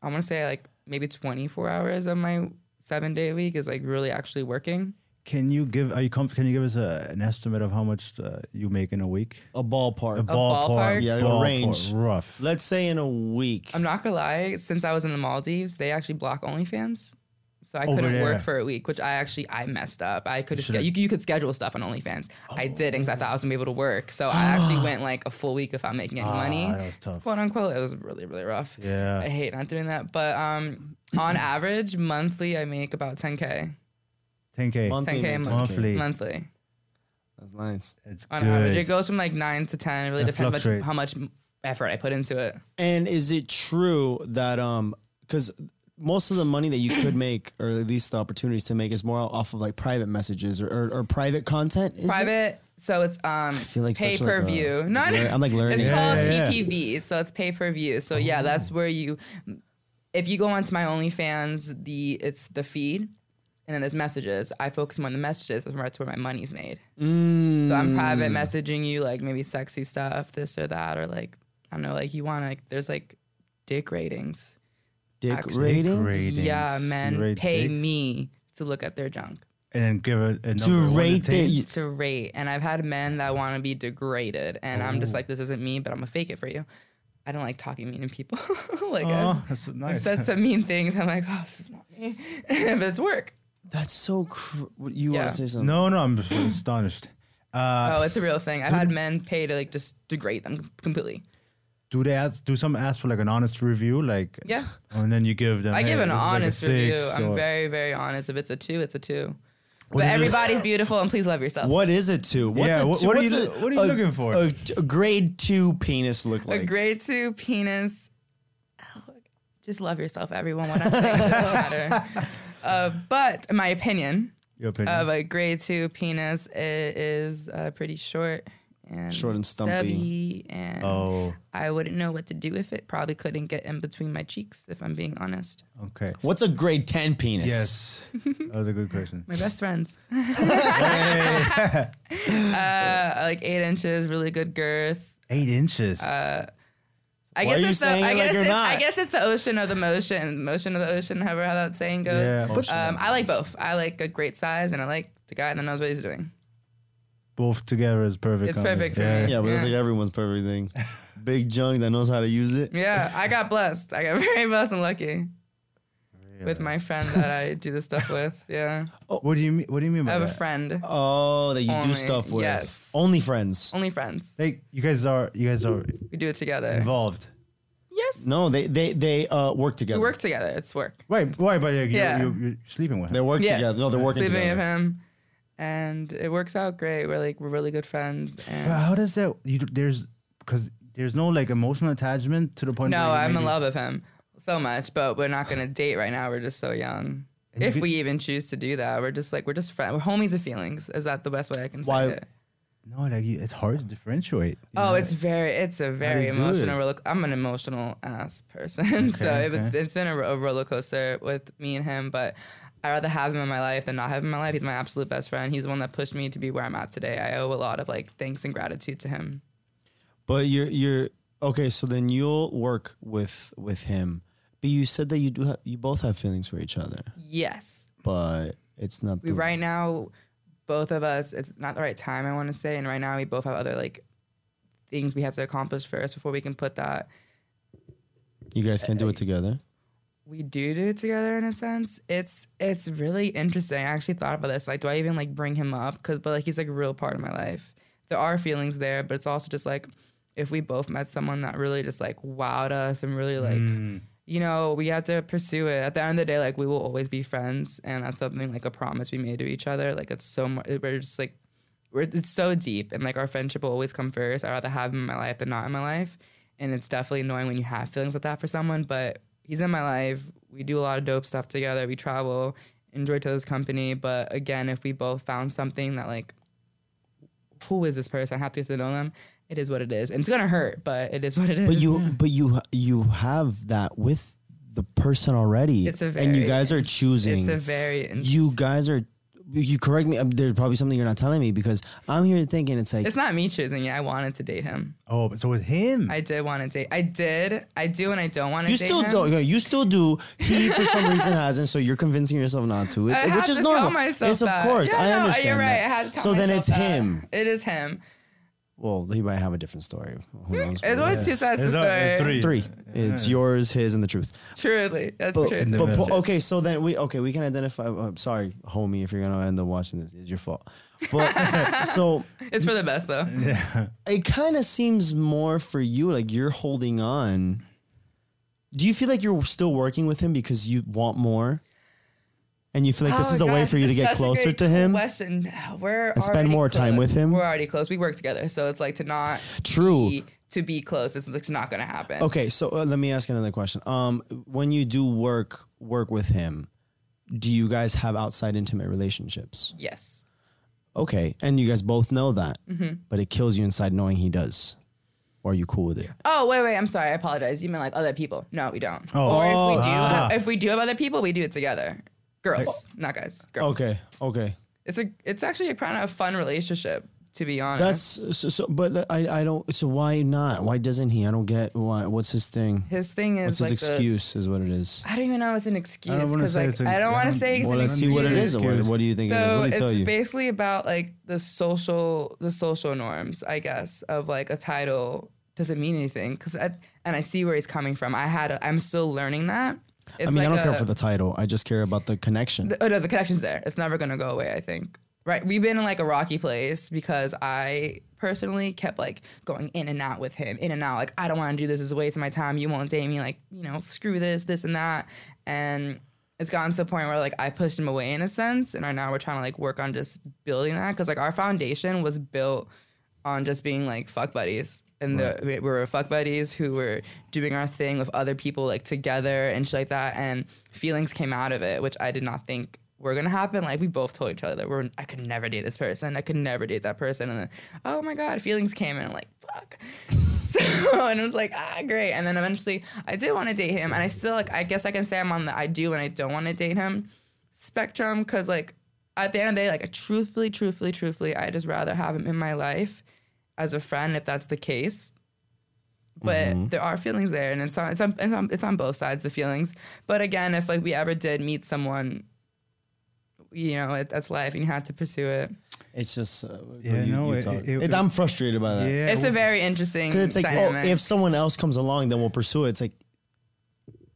I want to say like maybe 24 hours of my seven day week is like really actually working. Can you give? Are you comf- Can you give us a, an estimate of how much uh, you make in a week? a ballpark. A ballpark? Yeah, a ballpark, range. Rough. Let's say in a week. I'm not gonna lie, since I was in the Maldives, they actually block OnlyFans. So I Over couldn't there. work for a week, which I actually I messed up. I could have should've- you, you could schedule stuff on OnlyFans. I didn't because I thought I was gonna be able to work. So I actually went like a full week without making any money. Ah, that was tough. quote unquote. It was really, really rough. Yeah. I hate not doing that. But um, on average, monthly, I make about 10K. 10k monthly, 10K man, a month. monthly. Monthly. That's nice. It's On good. average. It goes from like 9 to 10. It really It depends much, fluctuates. how much effort I put into it. And is it true that um because most of the money that you could make, or at least the opportunities to make, is more off of like private messages or, or, or private content? Is it? Private. So it's um feel like pay such like per a- view. Not I'm, like, learning. It's Yeah, called yeah, yeah. PPV. So it's pay per view. So yeah, that's where you if you go onto my OnlyFans, the it's the feed and then there's messages. I focus more on the messages. That's where, that's where my money's made. Mm. So I'm private messaging you like maybe sexy stuff, this or that, or like I don't know, like you want to like there's like dick ratings. dick actually- ratings. Ratings. Yeah, men rate pay dick? me to look at their junk. and then give it a To number. What rate it to rate. And I've had men that want to be degraded, and I'm just like, this isn't me, but I'm gonna fake it for you. I don't like talking mean to people. like Oh, I've, that's I've nice. said some mean things. I'm like, oh, this is not me, but it's work. That's so. Cr- what- you Yeah. want to say something? no, no, I'm just astonished. Uh, Oh, it's a real thing. I've had men pay to like just degrade them completely. do they ask? Do some ask for like an honest review? Like, Yeah. and then you give them. I hey, give an this is like a honest review. six I'm or- very, very honest. If it's a two, it's a two. What but is it? everybody's beautiful, and please love yourself. What is it to? What's Yeah, a what- two- what are what's you- a- what are you a- looking for? A, a grade two penis look like. a grade two penis. Oh, just love yourself, everyone. What I'm saying doesn't matter. Uh, but in my opinion, Your opinion. of a grade two penis it is uh, pretty short and Short and stumpy. stubby, and oh, I wouldn't know what to do with it. Probably couldn't get in between my cheeks if I'm being honest. okay. What's a grade ten penis? Yes, that was a good question. My best friends. uh, like eight inches, really good girth. Eight inches. I Why guess are you it's the, saying I it like guess you're not? I guess it's the ocean of the motion, motion of the ocean, however how that saying goes. Yeah. Ocean Um, I like both. I like a great size, and I like the guy that knows what he's doing. Both together is perfect. It's combo. perfect for yeah. me. Yeah, but that's Yeah. like everyone's perfect thing. Big junk that knows how to use it. Yeah, I got blessed. I got very blessed and lucky with my friend that I do this stuff with. Yeah, What do you mean? What do you mean I by have a friend. Oh, that you do stuff with. yes. Only friends. Only friends. Like you guys are, you guys are We do it together. involved. Yes, No, they they they uh work we together. work together. It's work. Why? Why? But Yeah. you're, you're, you're sleeping with him. They him. work Yes. together. No, they're working together. Sleeping together. with him, and it works out great. We're like we're really good friends. And But how does that? You there's because there's no like emotional attachment to the point. No, where you I'm in maybe- love with him so much, but we're not gonna date right now. We're just so young. And If could- we even choose to do that, we're just like we're just friends. We're homies of feelings. Is that the best way I can say it? No, like you, it's hard to differentiate. Oh, know? it's very, it's a very emotional it? roller. I'm an emotional ass person, so Okay, it's it's been a, a roller coaster with me and him. But I rather have him in my life than not have him in my life. He's my absolute best friend. He's the one that pushed me to be where I'm at today. I owe a lot of like thanks and gratitude to him. But you're you're Okay, so then you'll work with with him, but you said that you do have you both have feelings for each other, Yes. but it's not We the right now, both of us, it's not the right time, I want to say. And right now, we both have other like things we have to accomplish first before we can put that. You guys can do it uh, together. We do do it together in a sense. It's it's really interesting. I actually thought about this. Like, do I even like bring him up? Cause but like he's like a real part of my life. There are feelings there, but it's also just like if we both met someone that really just like wowed us and really like Mm. you know, we have to pursue it. At the end of the day, like we will always be friends, and that's something like a promise we made to each other. Like it's so much. We're just like, we're it's so deep, and like our friendship will always come first. I'd rather have him in my life than not in my life, and it's definitely annoying when you have feelings like that for someone. But he's in my life. We do a lot of dope stuff together. We travel, enjoy each other's company. But again, if we both found something that like, who is this person? I have to get to know them. It is what it is, and it's gonna hurt, but it is what it is. But you but you you have that with the person already, It's a very, and you guys are choosing. it's a very you guys are. You correct me. uh, There's probably something you're not telling me because I'm here thinking it's like It's not me choosing it. I wanted to date him. Oh, but so with him, I did want to date. I did. I do, and I don't want to you date still him. do. yeah, You still do. He for some reason hasn't, so you're convincing yourself not to. It, I which have is to normal. Tell myself yes, of course. Yeah, I no, understand. You're right. that. I had to tell so then it's that. him. It is him. Well, he might have a different story. Who knows? It's always two sides to the There's, uh, there's story. three. three. It's yours, his, and the truth. Truly, that's But, true. In but po- okay, so then we okay we can identify. I'm sorry, homie, if you're gonna end up watching this, it's your fault. But so it's for the best though. Yeah. it kind of seems more for you like you're holding on. Do you feel like you're still working with him because you want more, and you feel like this Oh, is a way gosh, for you to that's get such a closer great to him? Question. We're And spend already more time with him? We're already close. We work together, so it's like to not True. be, to be close. It's, it's not gonna happen. Okay, so uh, let me ask another question. Um, when you do work work with him, do you guys have outside intimate relationships? Yes. Okay, and you guys both know that, Mm-hmm. but it kills you inside knowing he does. Or are you cool with it? Oh wait, wait. I'm sorry. I apologize. You mean like other people? No, we don't. Oh. Or if we do, Ah. if we do have other people, we do it together. Girls, not guys. Girls. Okay, okay. It's a. It's actually a kind of a fun relationship, to be honest. That's so, so but I I don't so why not? Why doesn't he? I don't get why what's his thing? his thing is What's like his the- excuse is what it is. I don't even know it's an excuse wanna because say like it's an- I don't I want to don't- say it's Well, an let's see excuse. what it is. What, what do you think it is? So What did he it's tell you? basically about like the social, the social norms, I guess, of like a title doesn't mean anything. Because and I see where he's coming from. I had, a, I'm still learning that. It's I mean, I don't care for the title. I just care about the connection. the, oh no, the connection's there. It's never gonna go away. I think. Right, we've been in like a rocky place because I personally kept like going in and out with him, in and out. Like I don't want to do this. It's a waste of my time. You won't date me. Like you know, screw this, this and that. And it's gotten to the point where like I pushed him away in a sense, and right now we're trying to like work on just building that because like our foundation was built on just being like fuck buddies. And the, we we were fuck buddies who were doing our thing with other people like together and shit like that. And feelings came out of it, which I did not think were gonna happen. Like we both told each other that we're I could never date this person. I could never date that person. And then oh my god, feelings came and I'm like fuck. So and it was like ah great. And then eventually I did want to date him, and I still like I guess I can say I'm on the I do and I don't want to date him spectrum because like at the end of the day, like truthfully, truthfully, truthfully, I just rather have him in my life as a friend if that's the case. But there are feelings there, and it's on, it's on it's on it's on both sides the feelings. But again, if like we ever did meet someone, you know, it, that's life, and you had to pursue it. It's just uh, Yeah, you, no, you it- it- It- it- I'm frustrated by that. Yeah. It's a very interesting Because it's like, oh, dynamic. if someone else comes along, then we'll pursue it. It's like,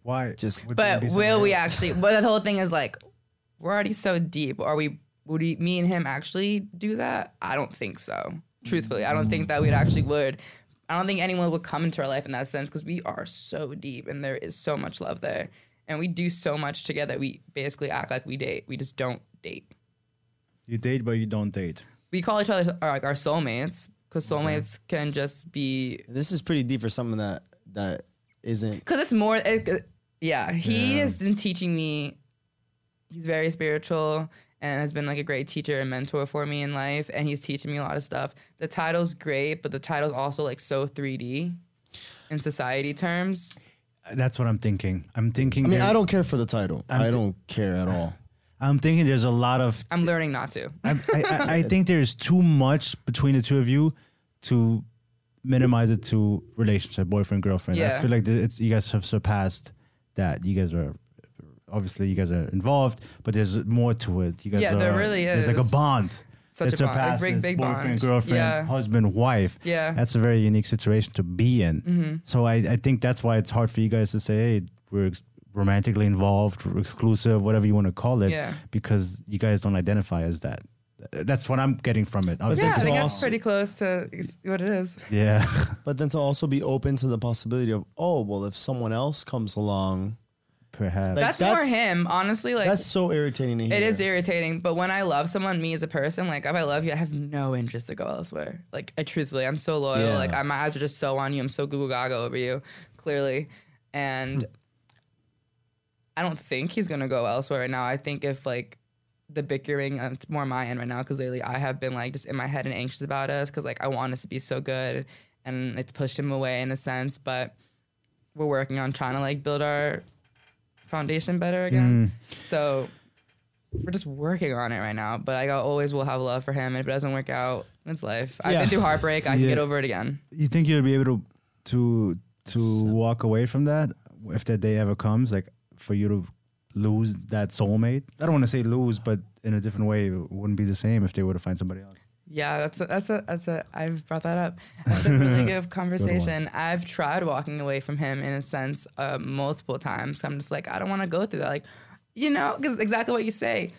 Why? Just- but be will we else? actually? But the whole thing is like, we're already so deep. Are we? Would we, me and him actually do that? I don't think so. Truthfully, I don't think that we'd actually would. I don't think anyone would come into our life in that sense because we are so deep and there is so much love there, and we do so much together. We basically act like we date. We just don't date. You date, but you don't date. We call each other our, like our soulmates because soulmates can just be this is pretty deep for something that that isn't. because it's more it, yeah he Yeah. has been teaching me he's very spiritual and has been like a great teacher and mentor for me in life and he's teaching me a lot of stuff the title's great but the title's also like so 3d in society terms That's what I'm thinking. I'm thinking. I mean, I don't care for the title. I'm I don't care at all. I'm thinking there's a lot of. i'm learning not to I, I, I- I think there's too much between the two of you to minimize it to relationship, boyfriend, girlfriend. Yeah. I feel like it's you guys have surpassed that. You guys are obviously you guys are involved, but there's more to it. You guys Yeah, are, there really is. There's like a bond. Such it a bond, a big, big boyfriend, bond. girlfriend, Yeah. husband, wife. Yeah. That's a very unique situation to be in. Mm-hmm. So I, I think that's why it's hard for you guys to say, hey, we're ex- romantically involved, we're exclusive, whatever you want to call it, Yeah. because you guys don't identify as that. That's what I'm getting from it. I was But Yeah, I to think that's also- pretty close to what it is. yeah. But then to also be open to the possibility of, oh, well, if someone else comes along, Perhaps. Like, that's, that's- more him, honestly. Like that's so irritating to hear. It is irritating, but when I love someone, me as a person, like if I love you, I have no interest to go elsewhere. Like I truthfully, I'm so loyal. Yeah. Like I, my eyes are just so on you. I'm so goo gaga over you, clearly, and I don't think he's gonna go elsewhere right now. I think if like the bickering, uh, it's more my end right now because lately I have been like just in my head and anxious about us because like I want us to be so good, and it's pushed him away in a sense. But we're working on trying to like build our foundation better again. Hmm. So we're just working on it right now. But I always will have love for him. And if it doesn't work out, it's life. I've Yeah. been through heartbreak. I can get over it again. you think you'll be able to to to walk away from that if that day ever comes like for you to lose that soulmate i don't want to say lose but in a different way it wouldn't be the same if they were to find somebody else Yeah, that's a, that's a that's a I've brought that up. That's a really good conversation. I've tried walking away from him in a sense uh, multiple times. I'm just like I don't want to go through that. Like, you know, because exactly what you say.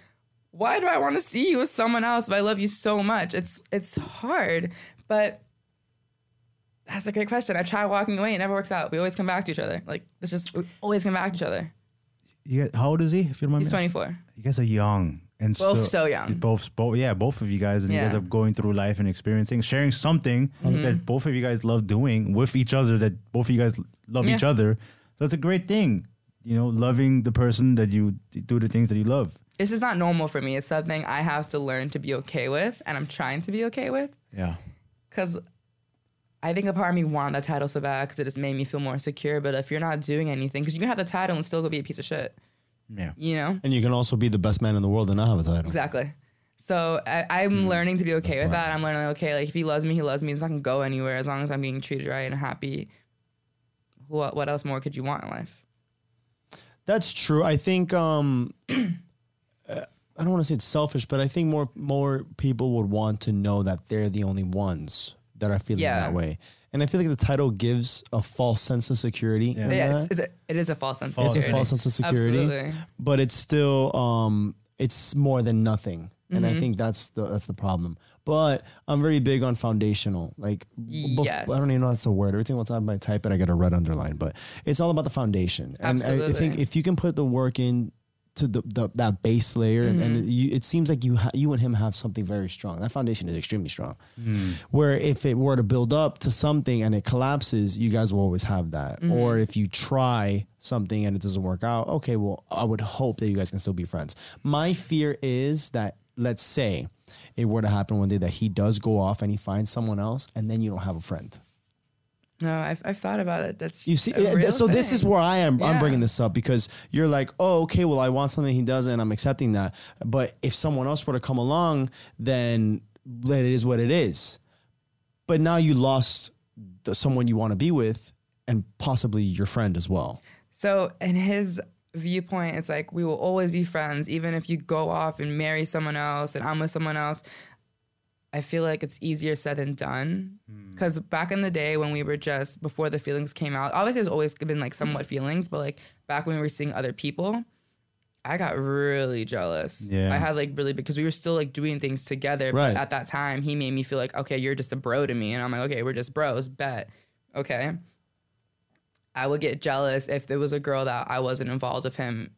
Why do I want to see you with someone else if I love you so much? It's it's hard, but that's a great question. I try walking away, it never works out. We always come back to each other. Like it's just we always come back to each other. you guys, how old is he if you mind He's me asking? 24. you guys are young and Both so young. both both yeah both of you guys and you guys are going through life and experiencing sharing something Mm-hmm. that both of you guys love doing with each other that both of you guys love each other so it's a great thing you know loving the person that you do the things that you love This is not normal for me. It's something I have to learn to be okay with, and I'm trying to be okay with. yeah because I think a part of me wanted that title so bad because it just made me feel more secure. But if you're not doing anything, because you can have the title and still go be a piece of shit, yeah you know? and you can also be the best man in the world and not have a title. Exactly. So I, I'm learning to be okay with that. I'm learning, okay, like if he loves me, he loves me. It's not gonna go anywhere as long as I'm being treated right and happy. What what else more could you want in life? That's true. I think um, uh, I don't want to say it's selfish, but I think more more people would want to know that they're the only ones that are feeling Yeah. that way. And I feel like the title gives a false sense of security. Yeah. in yeah, that. it's, it's a, it is a false sense. of security. it's a false sense of security, Absolutely. but it's still um, it's more than nothing. And Mm-hmm. I think that's the that's the problem. But I'm very big on foundational. Like, b- bef- Yes. I don't even know that's a word. Every single time I type it, I get a red underline. But it's all about the foundation. And I, I think if you can put the work in to the, the that base layer, and, Mm-hmm. and you, it seems like you ha- you and him have something very strong. That foundation is extremely strong. Mm. Where if it were to build up to something and it collapses, you guys will always have that. Mm-hmm. Or if you try something and it doesn't work out, okay, well, I would hope that you guys can still be friends. My fear is that let's say it were to happen one day that he does go off and he finds someone else, and then you don't have a friend. No, I've, I've thought about it. That's You see, yeah, real so this is where I am. I'm bringing this up because you're like, oh, okay, well, I want something he doesn't, and I'm accepting that. But if someone else were to come along, then it is what it is. But now you lost the, someone you want to be with, and possibly your friend as well. So, in his viewpoint, it's like we will always be friends, even if you go off and marry someone else and I'm with someone else. I feel like it's easier said than done. Hmm. Because back in the day when we were just, before the feelings came out, obviously there's always been like somewhat feelings, but like back when we were seeing other people, I got really jealous. Yeah. I had like really, because we were still like doing things together. Right. But at that time, he made me feel like, okay, you're just a bro to me. And I'm like, okay, we're just bros, bet. Okay. I would get jealous if there was a girl that I wasn't involved with him.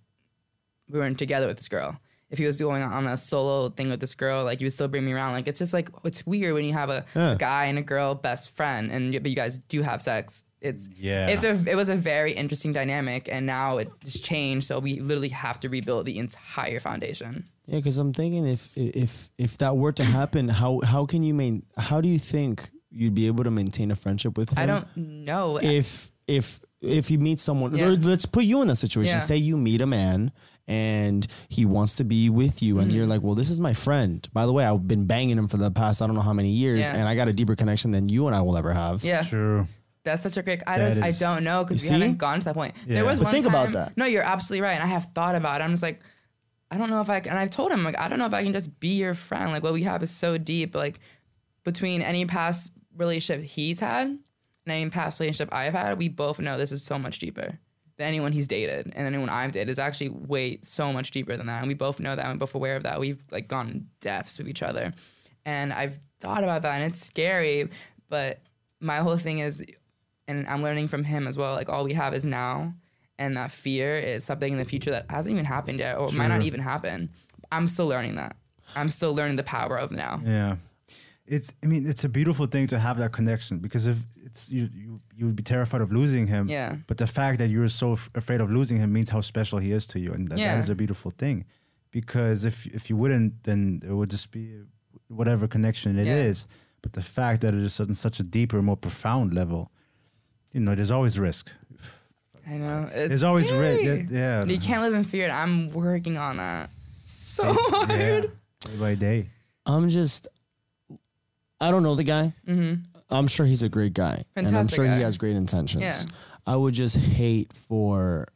We weren't together with this girl. If he was going on a solo thing with this girl, like you would still bring me around. Like it's just like it's weird when you have a, Yeah. a guy and a girl best friend, and you, but you guys do have sex. It's Yeah. It's a it was a very interesting dynamic, and now it just changed. So we literally have to rebuild the entire foundation. Yeah, because I'm thinking if if if that were to happen, how how can you main? How do you think you'd be able to maintain a friendship with him? I don't know. if if if you meet someone Yeah. or let's put you in that situation Yeah. say you meet a man and he wants to be with you, and you're mm-hmm. like, well, this is my friend. By the way, I've been banging him for the past I don't know how many years, Yeah. and I got a deeper connection than you and I will ever have. Yeah. True. That's such a great. I, That just, I don't know because we see? haven't gone to that point. Yeah. There was But one think about that. No, you're absolutely right. And I have thought about it. I'm just like, I don't know if I can. And I've told him like, I don't know if I can just be your friend. Like what we have is so deep. Like between any past relationship he's had and any past relationship I've had, we both know this is so much deeper than anyone he's dated and anyone I've dated. It's actually way so much deeper than that. And we both know that. And we're both aware of that. We've like gone depths with each other. And I've thought about that and it's scary. But my whole thing is, and I'm learning from him as well, like all we have is now. And that fear is something in the future that hasn't even happened yet or might not even happen. I'm still learning that. I'm still learning the power of now. Yeah. It's I mean, it's a beautiful thing to have that connection because if it's you you you would be terrified of losing him. Yeah. But the fact that you're so f- afraid of losing him means how special he is to you. And that, Yeah. that is a beautiful thing. Because if if you wouldn't, then it would just be whatever connection it is. Yeah. But the fact that it is on such a deeper, more profound level, you know, there's always risk. I know. It's There's always scary. risk. Yeah. You can't live in fear. and I'm working on that so Yeah. hard. Day by day. I'm just, I don't know the guy. Mm-hmm. I'm sure he's a great guy, and I'm Fantastic sure he has great intentions. Yeah. I would just hate for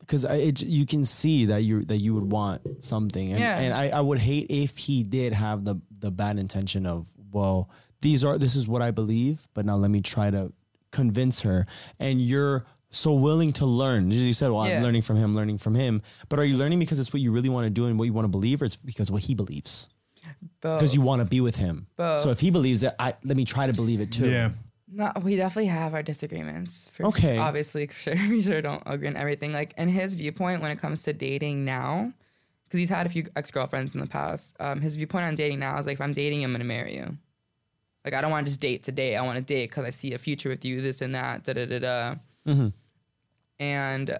because you can see that you that you would want something, and, Yeah. and I, I would hate if he did have the the bad intention of well these are this is what I believe, but now let me try to convince her, and you're so willing to learn. You said, well, Yeah. I'm learning from him, learning from him, but are you learning because it's what you really want to do and what you want to believe, or it's because what he believes? Because you want to be with him. Both. So if he believes it, I let me try to believe it too. Yeah. No, we definitely have our disagreements. For Okay. Obviously, for sure, we sure don't agree on everything. Like, in his viewpoint, when it comes to dating now, because he's had a few ex girlfriends in the past, um, his viewpoint on dating now is like, if I'm dating, you, I'm gonna marry you. Like, I don't want to just date to date. I want to date because I see a future with you, this and that, da da da da. Mm-hmm. And uh,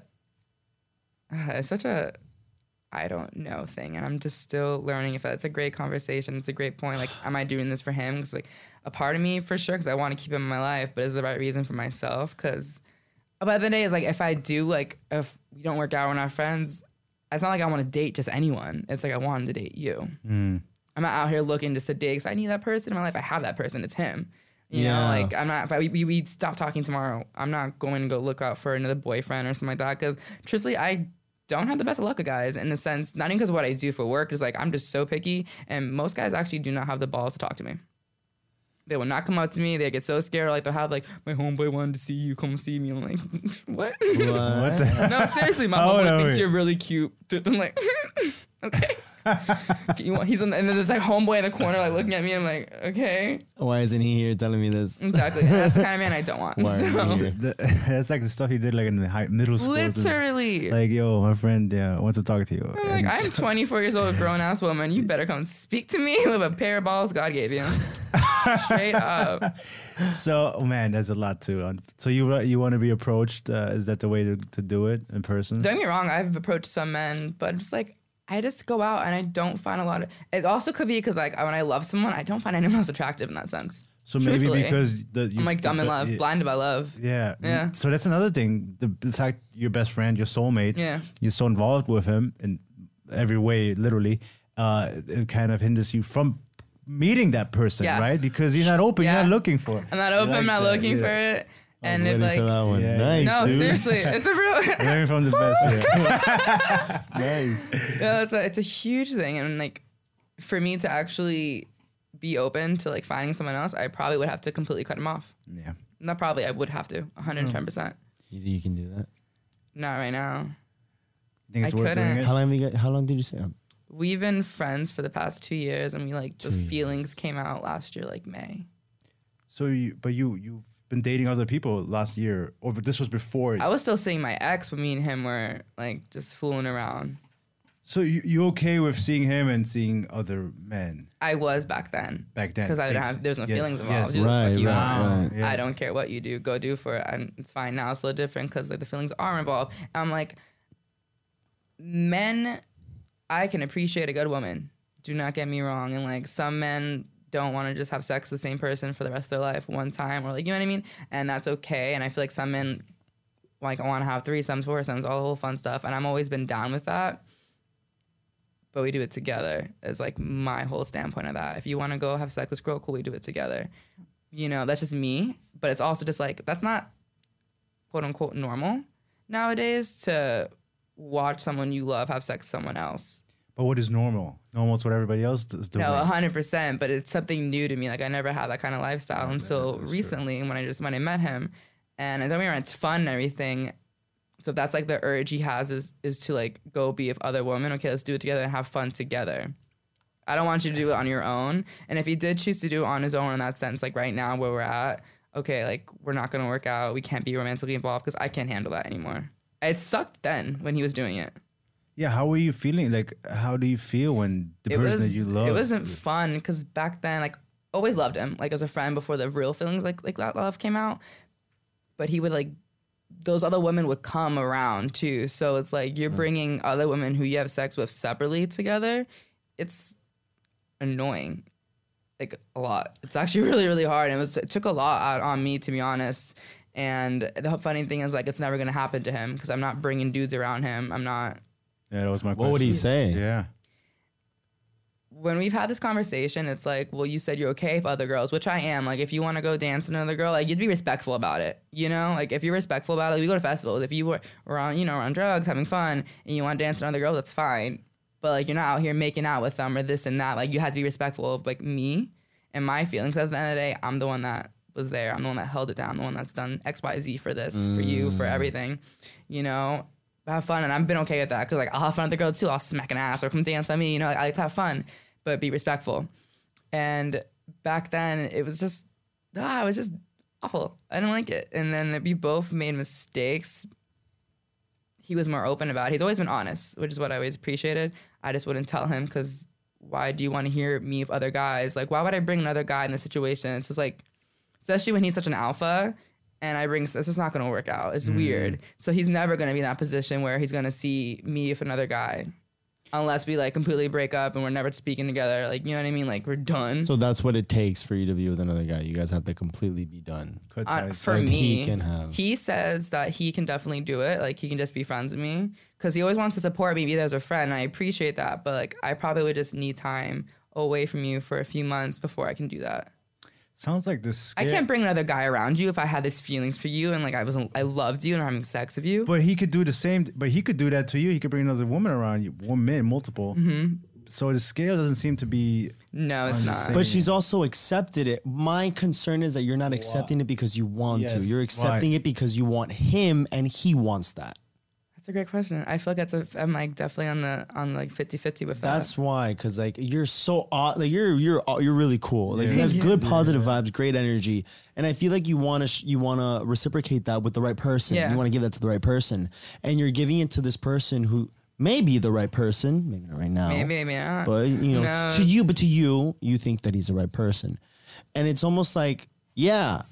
it's such a I don't know thing, and I'm just still learning. If that's a great conversation, it's a great point. Like, am I doing this for him? Because like a part of me, for sure, because I want to keep him in my life, but is the right reason for myself? Because by the end of the day, is like if I do like if we don't work out, we're not friends. It's not like I want to date just anyone. It's like I want to date you. Mm. I'm not out here looking just to date because I need that person in my life. I have that person. It's him. You Yeah. know, like I'm not. If I, we, we we stop talking tomorrow, I'm not going to go look out for another boyfriend or something like that. Because truthfully, I don't have the best of luck with guys in the sense, not even because of what I do for work. Is like I'm just so picky, and most guys actually do not have the balls to talk to me. They will not come up to me. They get so scared. Like they'll have like my homeboy wanted to see you. Come see me. I'm like, what? What the? no, seriously, my Oh, homeboy no, thinks wait. you're really cute. I'm like, okay. You want- He's on the, and then there's like homeboy in the corner like looking at me. I'm like, okay, Why isn't he here telling me this? exactly. That's the kind of man I don't want. Why So, are you here? The- That's like the stuff he did like in the high, middle school. literally. Like, yo, my friend, yeah, wants to talk to you. I'm like, I'm 24 years old, grown ass woman. You better come speak to me with a pair of balls God gave you. Straight up. so, man, there's a lot too. So you you want to be approached? Uh, is that the way to, to do it in person? Don't get me wrong, I've approached some men, but just like I just go out and I don't find a lot of. It also could be because like when I love someone, I don't find anyone else attractive in that sense. so maybe truthfully, because the, you, I'm like dumb in love, yeah, blinded by love. Yeah. Yeah. So that's another thing. The, the fact your best friend, your soulmate, Yeah. you're so involved with him in every way, literally, uh, it kind of hinders you from meeting that person, Yeah. right? Because you're not open, Yeah. you're not looking for. it. I'm not open, You I'm not that, looking yeah. for it. I was And if waiting like for that one. Yeah, nice, no, dude. seriously, it's a real. Learning from the best. Yeah. nice. yeah, it's a it's a huge thing, and like for me to actually be open to like finding someone else, I probably would have to completely cut him off. yeah. Not probably, I would have to, 110. Hmm. percent You think you can do that? Not right now. You think it's I worth couldn't. it? How long have you got? How long did you say? We've been friends for the past two years, and we like the Two years. feelings came out last year, like May. So you, but you, you've been dating other people last year, or but this was before. I was still seeing my ex, but me and him were like just fooling around. so you, you okay with seeing him and seeing other men I was back then back then? because I didn't have there's no yeah, feelings involved. yes. Just Right, fuck you. right, right. Yeah. I don't care what you do, go do for it. And it's fine now. It's a little different because like the feelings are involved. I'm like, men, I can appreciate a good woman. Do not get me wrong. And like some men don't want to just have sex with the same person for the rest of their life one time or like you know what I mean. And that's okay. And I feel like some men like I want to have three threesomes, foursomes, all the whole fun stuff, and I'm always been down with that. But we do it together. Is like my whole standpoint of that. If you want to go have sex with girl, cool, we do it together. You know, that's just me. But it's also just like that's not quote unquote normal nowadays to watch someone you love have sex with someone else. But what is normal? Normal what everybody else is doing. No, hundred percent. But it's something new to me. Like I never had that kind of lifestyle until recently when I just when I met him. And I don't mean it's fun and everything. So that's like the urge he has is is to like go be with other women. Okay, let's do it together and have fun together. I don't want you to do it on your own. And if he did choose to do it on his own in that sense, like right now where we're at, okay, like we're not gonna work out. We can't be romantically involved because I can't handle that anymore. It sucked then when he was doing it. Yeah, how were you feeling? Like, how do you feel when the it person was that you love? it wasn't fun because back then like always loved him like as a friend before the real feelings like like that love came out. But he would like those other women would come around too. So it's like you're mm. bringing other women who you have sex with separately together it's annoying like a lot. It's actually really really hard it was it took a lot out on me to be honest. And the funny thing is like it's never gonna happen to him because i'm not bringing dudes around him. I'm not Yeah, that was my What question. would he say? Yeah. when we've had this conversation, it's like, well, you said you're okay with other girls, which I am. Like, if you want to go dance with another girl, like, you'd be respectful about it. You know, like if you're respectful about it, like, we go to festivals. If you were, were on, you know, on drugs, having fun, and you want to dance with another girl, that's fine. But like, you're not out here making out with them or this and that. Like, you have to be respectful of like me and my feelings. At the end of the day, I'm the one that was there. I'm the one that held it down. The one that's done X, Y, Z for this, for you, for mm. everything. You know, have fun, and I've been okay with that because like I'll have fun with the girl too. I'll smack an ass or come dance on me. You know, like, I like to have fun, but be respectful. And back then, it was just ah, it was just awful. I didn't like it. And then we both made mistakes. He was more open about. it. He's always been honest, which is what I always appreciated. I just wouldn't tell him because why do you want to hear me with other guys? Like, why would I bring another guy in this situation? It's just like, especially when he's such an alpha and I bring this is not going to work out. It's weird. So he's never going to be in that position where he's going to see me with another guy, unless we like completely break up and we're never speaking together. Like you know what I mean? Like we're done. So that's what it takes for you to be with another guy. You guys have to completely be done. Uh, for Like, me, he can have- he says that he can definitely do it. Like he can just be friends with me because he always wants to support me, be there as a friend. And I appreciate that, but like I probably would just need time away from you for a few months before I can do that. Sounds like this. I can't bring another guy around you if I had these feelings for you and like I wasn't, I loved you and I'm having sex with you. But he could do the same. But he could do that to you. He could bring another woman around you, one man, multiple. Mm-hmm. So the scale doesn't seem to be. No, it's I'm not. But she's also accepted it. My concern is that you're not accepting it because you want to. You're accepting right. it because you want him and he wants that. That's a great question. I feel like that's a, I'm like definitely on the on like 50-50 with that. That's why, because like you're so odd. like you're you're uh, you're really cool. Like you have good positive vibes, great energy, and I feel like you want to sh- you want to reciprocate that with the right person. Yeah. You want to give that to the right person, and you're giving it to this person who may be the right person, maybe not right now, maybe maybe not. but you know, No, to you, but to you, you think that he's the right person, and it's almost like yeah,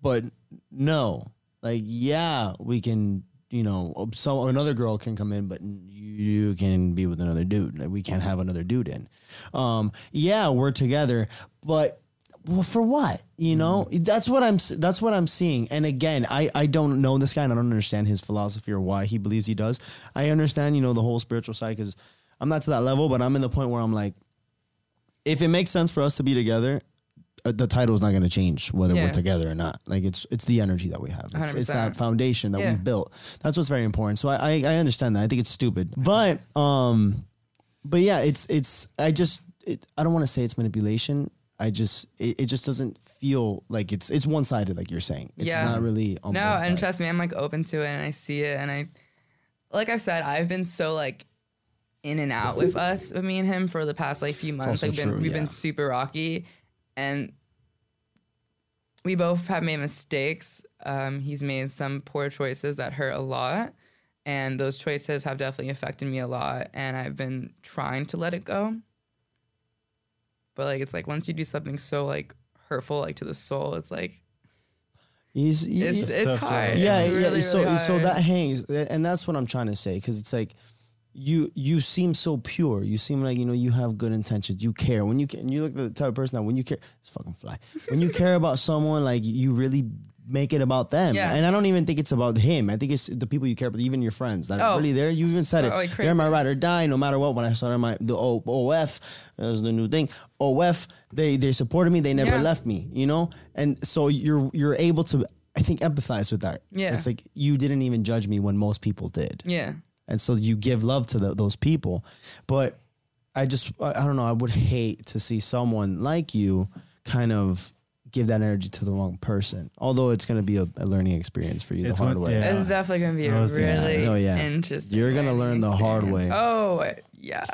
but no, like yeah, we can. You know, so another girl can come in, but you can be with another dude. Like we can't have another dude in. Um, yeah, we're together, but well, for what? You know, that's what I'm. That's what I'm seeing. And again, I I don't know this guy, and I don't understand his philosophy or why he believes he does. I understand, you know, the whole spiritual side because I'm not to that level, but I'm in the point where I'm like, if it makes sense for us to be together, uh, the title is not going to change whether we're together or not. Like it's it's the energy that we have. It's, it's that foundation that Yeah. we've built. That's what's very important. So I, I I understand that. I think it's stupid, but um, but yeah, it's it's. I just it, I don't want to say it's manipulation. I just it, it just doesn't feel like it's it's one sided like you're saying. It's Yeah. not really on no, and trust me, I'm like open to it and I see it and I like I've said, I've been so like in and out with us, with me and him for the past like few months. Like been, true, we've yeah. been super rocky and we both have made mistakes. Um, he's made some poor choices that hurt a lot. And those choices have definitely affected me a lot. And I've been trying to let it go. But like it's like once you do something so like hurtful like to the soul, it's like He's, he- it's he- it's hard. yeah, It's yeah. so really so hard. that hangs, and that's what I'm trying to say because it's like you you seem so pure. You seem like you know you have good intentions. You care when you can. You look the type of person that when you care, it's fucking fly. When you care about someone, like you really make it about them. Yeah. And I don't even think it's about him. I think it's the people you care about, even your friends that are Oh, really there. You even said it. like, They're my crazy. ride or die, no matter what. When I started my the o, OF, that was the new thing. OF, they they supported me. They never Yeah. left me. You know, and so you're you're able to, I think, empathize with that. Yeah. it's like you didn't even judge me when most people did Yeah. And so you give love to the, those people but i just I, I don't know i would hate to see someone like you kind of give that energy to the wrong person although it's going to be a, a learning experience for you It's the hard what- way yeah. It's definitely gonna be a was thinking- really Oh, yeah. interesting. You're gonna learn learning the hard way. Oh yeah.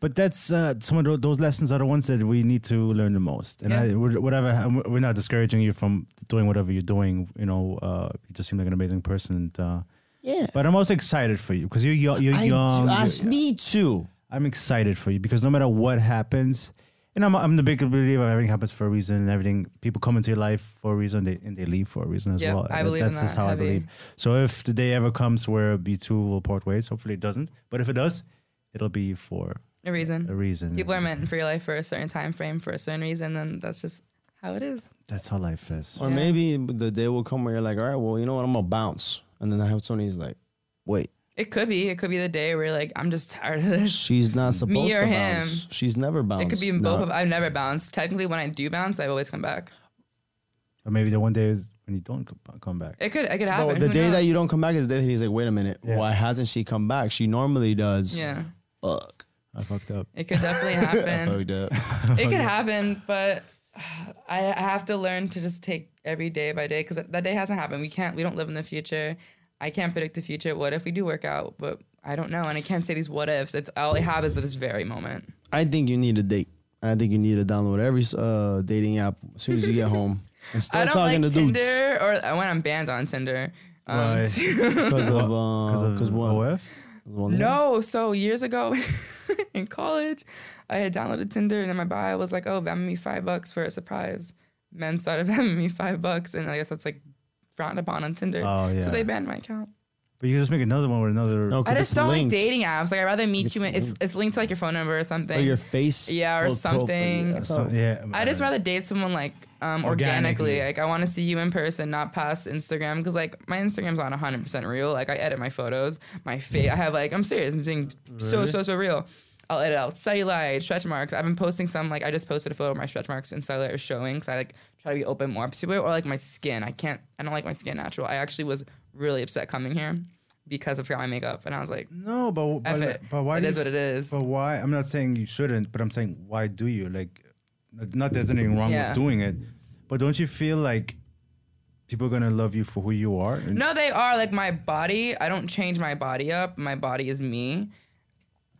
But that's uh, some of those lessons are the ones that we need to learn the most. And Yeah. I, whatever, we're not discouraging you from doing whatever you're doing. You know, uh, you just seem like an amazing person. And, uh, yeah but I'm also excited for you because you're young. You're I, young. ask you're- me too I'm excited for you because no matter what happens, and I'm, I'm the big believer everything happens for a reason and everything people come into your life for a reason they, and they leave for a reason as Yep, well. I That- believe in that's just that how heavy. I believe. So if the day ever comes where you two will part ways, hopefully it doesn't. But if it does, it'll be for A reason. a reason. People are meant for your life for a certain time frame for a certain reason, and that's just how it is. That's how life is. or Yeah. maybe the day will come where you're like all right well you know what i'm gonna bounce and then i have somebody's like wait It could be. It could be the day where you're like, I'm just tired of this. she's not supposed Me or to him. bounce she's never bounced It could be in No. both of. I've never bounced. Technically, when I do bounce, I always come back. Or maybe the one day is when you don't co- come back. It could. It could No, happen. the Who day that knows? you don't come back is the day that he's like, wait a minute, Yeah. why hasn't she come back? She normally does. Yeah, Fuck. I fucked up. it could definitely I happen. fucked up. it could happen, but I I have to learn to just take every day by day because that day hasn't happened. We can't. We don't live in the future. I can't predict the future. What if we do work out? But I don't know, and I can't say these what ifs. It's all I have is this very moment. I think you need a date. I think you need to download every uh, dating app as soon as you get home and I start don't talking like to dudes. Tinder, or when I'm banned on Tinder. Um, Why? Because of, uh, because what? OF? 'Cause one- No, so years ago in college, I had downloaded Tinder and in my bio was like, "Oh, Venmo me five bucks for a surprise." Men started Venmo me five bucks, and I guess that's like frowned upon on Tinder. Oh, yeah. So they banned my account. But you can just make another one with another. No, 'cause I just don't linked. like dating apps. Like I'd rather meet It's you. In, it's linked. it's linked to like your phone number or something. Or your face. Yeah, or pro- profile. something. That's So, yeah. I just rather date someone like um, organically. Organically. Like I want to see you in person, not past Instagram. Because like my Instagram's not 100 percent real. Like I edit my photos, my face. I have like I'm serious. I'm being so Really? so so real. I'll edit out cellulite, stretch marks. I've been posting some like I just posted a photo of my stretch marks and cellulite are showing because I like try to be open more it. Or like my skin. I can't. I don't like my skin natural. I actually was really upset coming here because of my makeup, and I was like, No, but but, but why? It do what it is. But why? I'm not saying you shouldn't, but I'm saying why do you like? Not there's anything wrong Yeah. with doing it, but don't you feel like people are gonna love you for who you are? And- No, they are like my body. I don't change my body up. My body is me.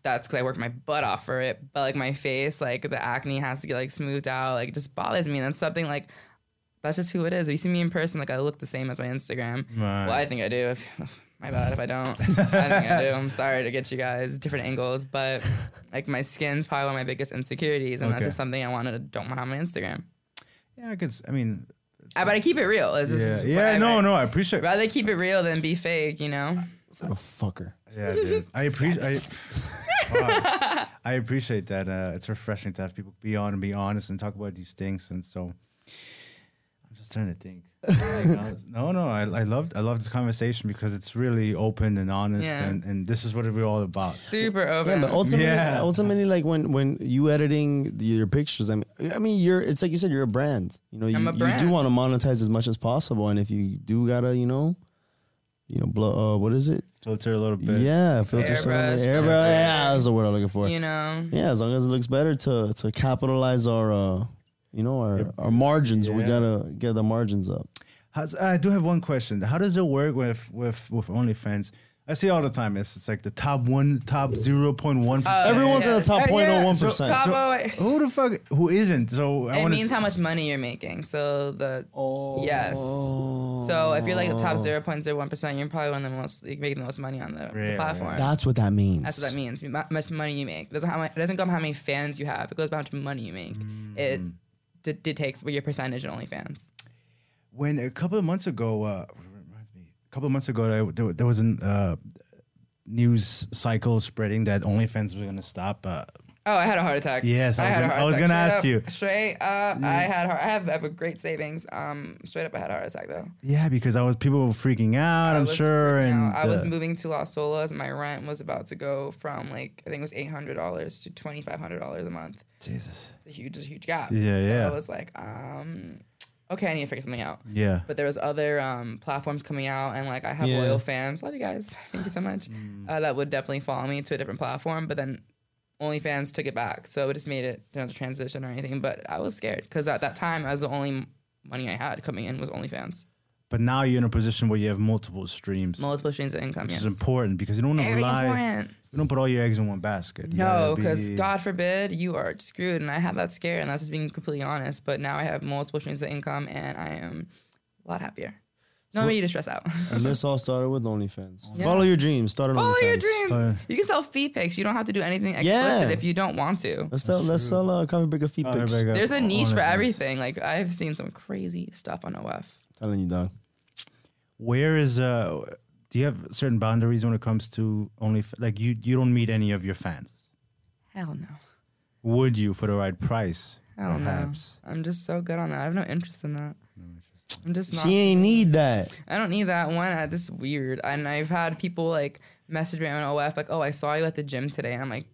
That's because I work my butt off for it. But like my face, like the acne has to get like smoothed out. Like it just bothers me. And that's something like that's just who it is. If you see me in person, like I look the same as my Instagram. Right. Well, I think I do. If, my bad if I don't. I think I do. I'm sorry to get you guys different angles, but like my skin's probably one of my biggest insecurities, and that's just something I wanted to don't want on my Instagram. Yeah, because I mean, I but I keep it real. It's just yeah, yeah. I- no, I- no, I appreciate. Rather keep it real than be fake, you know. Is that a fucker? Yeah, dude. I appreciate. I, Wow. I appreciate that. Uh, it's refreshing to have people be on and be honest and talk about these things. And so, I'm just trying to think. Like, uh, no, no, I, I love I love this conversation because it's really open and honest, Yeah. and, and this is what we're all about. Super open. Yeah, but ultimately, Yeah. ultimately, like when when you editing your pictures, I mean, I mean, you're it's like you said, you're a brand. You know, you, I'm a you do want to monetize as much as possible, and if you do gotta, you know, you know, blow. Uh, what is it? Filter a little bit. Yeah, filter some Airbrush, airbrush. Yeah, that's the word I'm looking for. you know. Yeah, as long as it looks better to to capitalize our, uh, you know, our our margins. We gotta get the margins up. How's, I do have one question. How does it work with with with OnlyFans? I see all the time. It's it's like the top one, top zero point one oh, percent. Everyone's in the top point oh yeah. one So- percent. Oh, Who the fuck? Who isn't? So I it want means how much money you're making. So the Oh, yes. So if you're like the top oh. zero point zero one percent, you're probably one of the most like, making the most money on the, the Really? platform. That's what that means. That's what that means. How much money you make. It doesn't how much, it doesn't go by how many fans you have. It goes by how much money you make. It mm. Mm. d- dictates what your percentage in OnlyFans. when a couple of months ago, uh, reminds me, a couple of months ago, there, there, there was a uh, news cycle spreading that OnlyFans was going to stop uh, Oh, I had a heart attack. Yes, I was had gonna- heart I was attack. gonna Straight ask up- you. Straight up, I had heart, I have, I have a great savings. Um, straight up, I had a heart attack though. Yeah, because I was people were freaking out. I I'm sure, and out. I was moving to Las Olas. My rent was about to go from like I think it was eight hundred dollars to twenty five hundred dollars a month. Jesus. It's a huge, a huge gap. Yeah, so yeah. I was like, um, okay, I need to figure something out. Yeah. But there was other um, platforms coming out, and like I have Yeah. loyal fans. Love you guys. Thank you so much. Mm. Uh, that would definitely follow me to a different platform. But then OnlyFans took it back, so it just made it not a transition or anything. But I was scared because at that time, I was the only money I had coming in was OnlyFans. But now you're in a position where you have multiple streams, Multiple streams of income. which Yes. is important because you don't want to rely. important. You don't put all your eggs in one basket. You No, because be- God forbid you are screwed, and I had that scare, and that's just being completely honest. But now I have multiple streams of income, and I am a lot happier. No So- need to stress out. And this all started with OnlyFans. Yeah. Follow your dreams. Start an Follow OnlyFans. your dreams. Uh, You can sell feet pics. You don't have to do anything explicit Yeah. if you don't want to. Let's sell, let's sell uh, coffee breaker feet pics. there we. There's a niche for everything. Like I've seen some crazy stuff on OF. Telling you, dog. Where is uh? Do you have certain boundaries when it comes to only like you? You don't meet any of your fans. Hell no. Would you for the right price? Hell perhaps. no. I'm just so good on that. I have no interest in that. I'm just not. She ain't need that. I don't need that one. Uh, this is weird. And I've had people like message me on OF like, "Oh, I saw you at the gym today," and I'm like,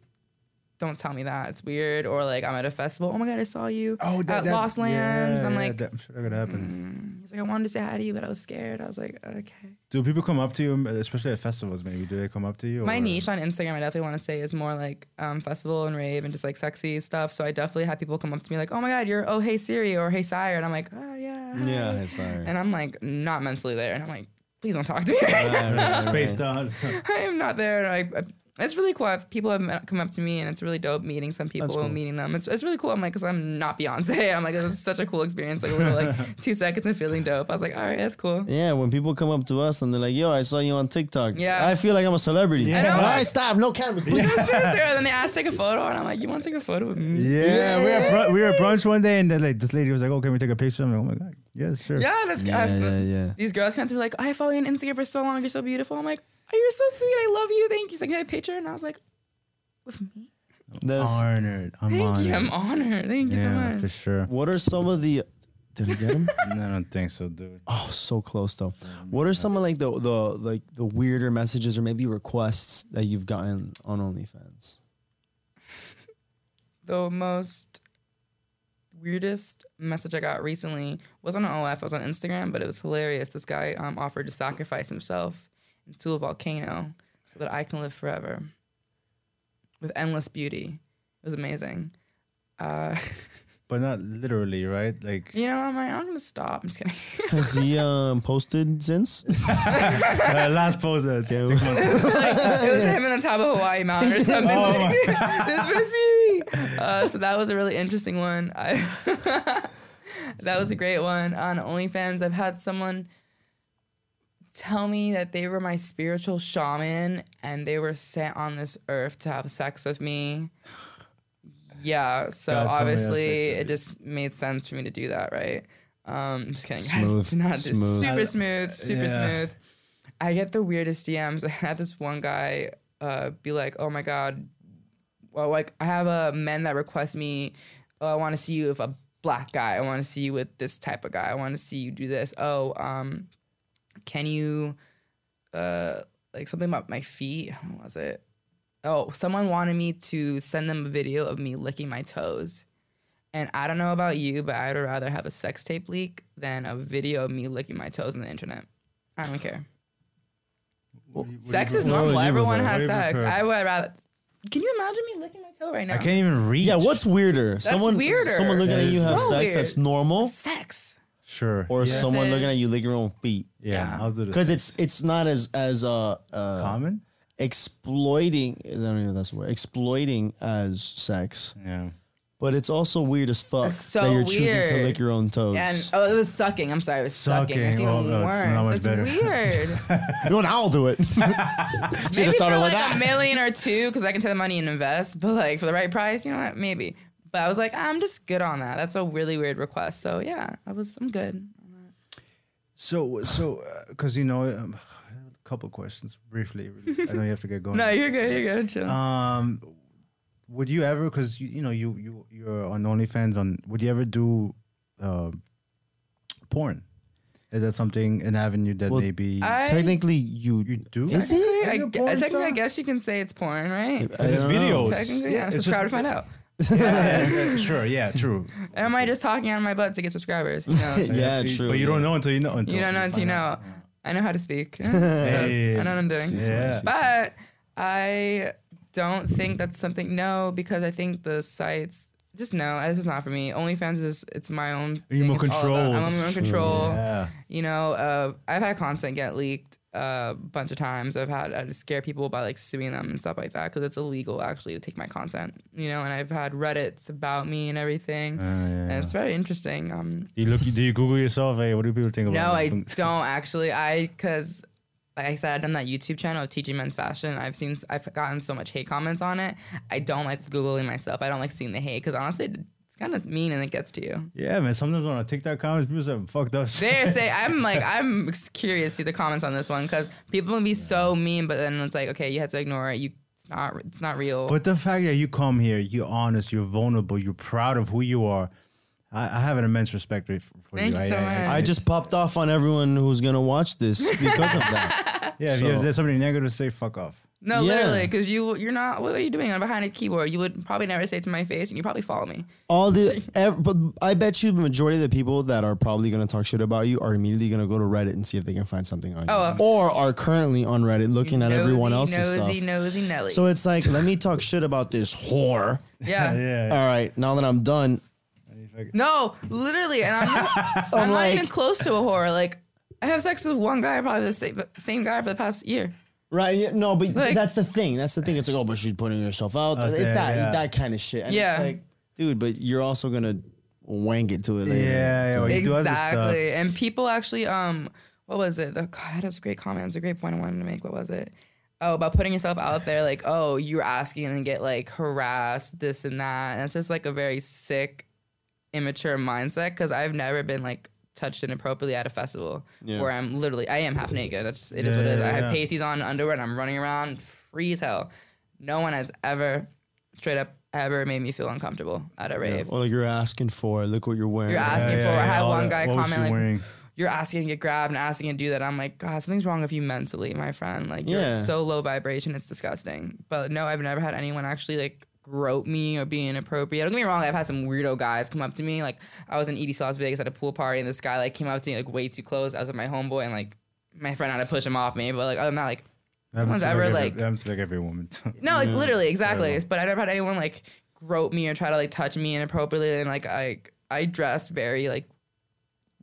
"Don't tell me that. It's weird." Or like, I'm at a festival. Oh my god, I saw you at Lost Lands. I'm like, that, I'm sure that could happen. he's like, I wanted to say hi to you, but I was scared. I was like, okay. Do people come up to you, especially at festivals? Maybe do they come up to you? My or- niche on Instagram, I definitely want to say, is more like um, festival and rave and just like sexy stuff. So I definitely have people come up to me like, "Oh my god, you're oh hey Siri or hey Sire," and I'm like, "Oh yeah." hi." Yeah, hey, sorry. And I'm like not mentally there, and I'm like, "Please don't talk to me right now." Right, right, Spaced out. I am not there. I, I, it's really cool. I've, people have met- come up to me, and it's really dope meeting some people That's cool. meeting them. It's, it's really cool. I'm like, because I'm not Beyonce. I'm like, this is such a cool experience. Like, a little, like two seconds and feeling dope. I was like, all right, that's cool. Yeah, when people come up to us and they're like, "Yo, I saw you on TikTok." Yeah. I feel like I'm a celebrity. Yeah. I know. All right, stop. No cameras, please. then they asked to take a photo, and I'm like, you want to take a photo with me? Yeah, we were br- we were at brunch one day, and then like this lady was like, "Oh, can we take a picture?" I'm like, "Oh my god, yeah, sure." Yeah, that's yeah, good. yeah, yeah. These girls come to me like, oh, I follow you on Instagram for so long. You're so beautiful. I'm like, oh, you're so sweet. I love you. Thank you. She's like, can I get a picture? And I was like, with me? That's, honored. I'm Thank honored. you. I'm honored. Thank you so yeah, much. for sure. what are some of the? Did I get him? No, I don't think so, dude. Oh, so close though. What are some of like the the like the weirder messages or maybe requests that you've gotten on OnlyFans? the most weirdest message I got recently was on OF. I was on Instagram, but it was hilarious. This guy um, offered to sacrifice himself into a volcano so that I can live forever with endless beauty. It was amazing. Uh, But not literally, right? Like, you know, I'm like, I'm gonna stop. I'm just kidding. Has he um posted since? uh, last post. Uh, six months. like, it was him on top of Hawaii Mountain or something. Oh like, this for Siri. Uh, so that was a really interesting one. I that was a great one on OnlyFans. I've had someone tell me that they were my spiritual shaman and they were sent on this earth to have sex with me. Yeah, so God, tell me that's obviously it just made sense for me to do that, right? Um, just kidding, Smooth, guys. Not do- smooth. super smooth, super Yeah. smooth. I get the weirdest DMs. I had this one guy uh, be like, "Oh my god, well, like I have a men that request me. Oh, I want to see you with a black guy. I want to see you with this type of guy. I want to see you do this. Oh, um, can you, uh, like something about my feet? What was it? Oh, someone wanted me to send them a video of me licking my toes. And I don't know about you, but I'd rather have a sex tape leak than a video of me licking my toes on the internet. I don't care. Sex is what would normal. you Everyone prefer? What has do you sex. prefer? I would rather. Can you imagine me licking my toe right now? I can't even reach. Yeah, what's weirder? someone weirder. someone looking That at you is have so sex that's weird. normal, Sex. Sure. or yeah. someone looking at you lick your own feet. yeah, Yeah. I'll do this. Because it's it's not as as uh, uh common. Exploiting. I don't even know if that's the word. Exploiting as sex, Yeah. but it's also weird as fuck It's so that you're choosing to weird. lick your own toes. And oh, it was sucking. I'm sorry, it was sucking. It's even Oh, no, worse. it's not much That's better. weird. you know, what? I'll do it. maybe for started with like that. a million or two, because I can take the money and invest. But like for the right price, you know what? Maybe. But I was like, I'm just good on that. That's a really weird request. So yeah, I was. I'm good. So, so, because you know, um, a couple questions briefly. I know you have to get going. No, you're good. You're good. Chill. Um, would you ever? Because you, you know you you you're on OnlyFans. On would you ever do uh, porn? Is that something an avenue that Well, maybe I- Technically, you you do? Is it? Technically, I, You're a gu- porn technically, I star? guess you can say it's porn, right? I There's don't know. videos. Technically, yeah. It's just- Subscribe to find out. Yeah, yeah, yeah, sure. Yeah, true. Am I just talking out of my butt to get subscribers? You know? Yeah, But- true. But you don't know until you know. Until you don't know until you find know. Out. I know how to speak. Hey. I know what I'm doing. Yeah. But I don't think that's something. No, because I think the sites. Just no, this is not for me. OnlyFans is it's my own. You're more thing. It's all about- controlled. I'm on my own control. Yeah. You know, uh, I've had content get leaked a bunch of times. I've had I scare people by like suing them and stuff like that because it's illegal actually to take my content. You know, and I've had Reddit's about me and everything, Uh, yeah, and yeah. it's very interesting. Um, Do you look? Do you Google yourself? Hey, what do people think about? no, I don't actually. I because like I said, I've done that YouTube channel of teaching men's fashion. I've seen, I've gotten so much hate comments on it. I don't like googling myself. I don't like seeing the hate because honestly, it's kind of mean and it gets to you. Yeah, man. Sometimes on a TikTok comments, people say fucked up. shit. There, say I'm like I'm curious to see the comments on this one because people can be so mean, but then it's like okay, you have to ignore it. You it's not it's not real. But the fact that you come here, you're honest, you're vulnerable, you're proud of who you are. I, I have an immense respect for, for Thank you. you I, so I- much. I- I just popped off on everyone who's gonna watch this because of that. yeah. If, you, if So- there's something negative, to say fuck off. No, Yeah. literally, because you you're not. What are you doing? I'm behind a keyboard. You would probably never say it to my face, and you probably follow me. All the, ev- but I bet you the majority of the people that are probably gonna talk shit about you are immediately gonna go to Reddit and see if they can find something on Oh, you, uh, or are currently on Reddit looking at everyone Nosy, else's nosy, stuff. nosy Nelly. So it's like, let me talk shit about this whore. yeah. yeah. All right, now that I'm done, No, literally, and I'm not, I'm, I'm not like- even close to a whore. Like, I have sex with one guy, probably the same same guy for the past year. Right? yeah, No, but Like- that's the thing. That's the thing. It's like, oh, but she's putting herself out. Out it's there, that yeah. that kind of shit. And Yeah. it's like, dude, but you're also gonna wank it to it Yeah, later. yeah. well, you do other stuff. exactly. And people actually, um, what was it? The, God, that was a great comment. It was a great point I wanted to make. What was it? Oh, about putting yourself out there, like, oh, you're asking and get like harassed, this and that. And it's just like a very sick, immature mindset because I've never been like touched inappropriately at a festival Yeah. where I'm literally, I am half naked. That's just, it is what it is. Yeah, I have yeah. pasties on, underwear, and I'm running around free as hell. No one has ever, straight up, ever made me feel uncomfortable at a Yeah. rave. Or like you're asking for. Look what you're wearing. You're asking Yeah, for. yeah, I had one guy What comment like, wearing? "You're asking to get grabbed and asking to do that." I'm like, God, something's wrong with you mentally, my friend. Like, you're so low vibration, it's disgusting. But no, I've never had anyone actually like grope me or be inappropriate. Don't get me wrong, I've had some weirdo guys come up to me. Like, I was in EDC Las Vegas at a pool party, and this guy like came up to me like way too close. I was with my homeboy, and like my friend had to push him off me. But like, other than that, like. Happens one's ever, every- like- happens to like every woman. No, like literally, exactly. But I never had anyone like grope me or try to like touch me inappropriately. And like I, I dressed very like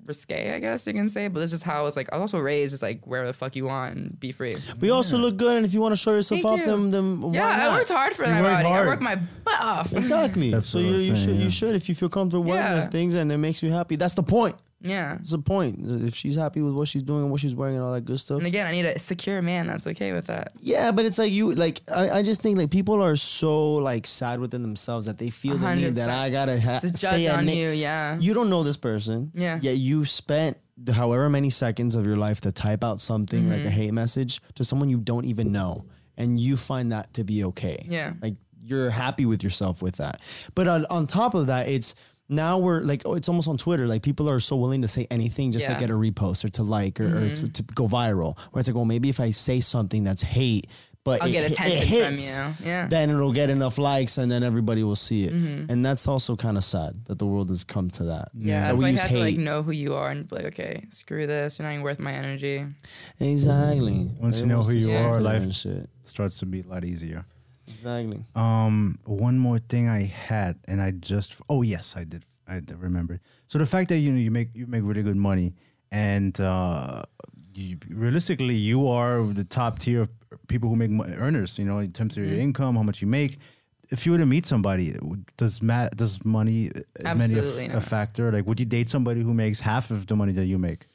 risque, I guess you can say. But this is how I was like. I was also raised just like wear the fuck you want and be free. But you also look good, and if you want to show yourself Thank off, you. then then why yeah, not? I worked hard for You that worked body. I worked my butt off. Exactly. So you, was you saying, should yeah. you should if you feel comfortable wearing Yeah. those things and it makes you happy. That's the point. Yeah. That's the point. If she's happy with what she's doing and what she's wearing and all that good stuff. And again, I need a secure man that's okay with that. Yeah, but it's like you like I, I just think like people are so like sad within themselves that they feel the need that I gotta ha- To say judge a on na- you, yeah. You don't know this person. Yeah. Yet you spent however many seconds of your life to type out something like Mm-hmm. a hate message to someone you don't even know, and you find that to be okay. Yeah. Like you're happy with yourself with that. But on, on top of that, it's now we're like oh, it's almost on Twitter. Like people are so willing to say anything just Yeah. Mm-hmm. to get a repost or to like or, or to, to go viral. Where it's like, well, maybe if I say something that's hate, but I'll it, get it attention from hits, you. Yeah. then it'll get enough likes and then everybody will see it. Mm-hmm. And that's also kind of sad that the world has come to that. yeah, That that's we why you use have to like know who you are and be like, okay, screw this. You're not even worth my energy. Exactly. Once you know who you are, life- and shit. Starts to be a lot easier. Exactly. Um, one more thing I had, and I just oh yes, I did. I did remember. So the fact that you know you make you make really good money, and uh, you, realistically, you are the top tier of people who make mo- earners. You know, in terms of Mm-hmm. your income, how much you make. If you were to meet somebody, does ma- does money is money a, Absolutely f- a factor? Like, would you date somebody who makes half of the money that you make?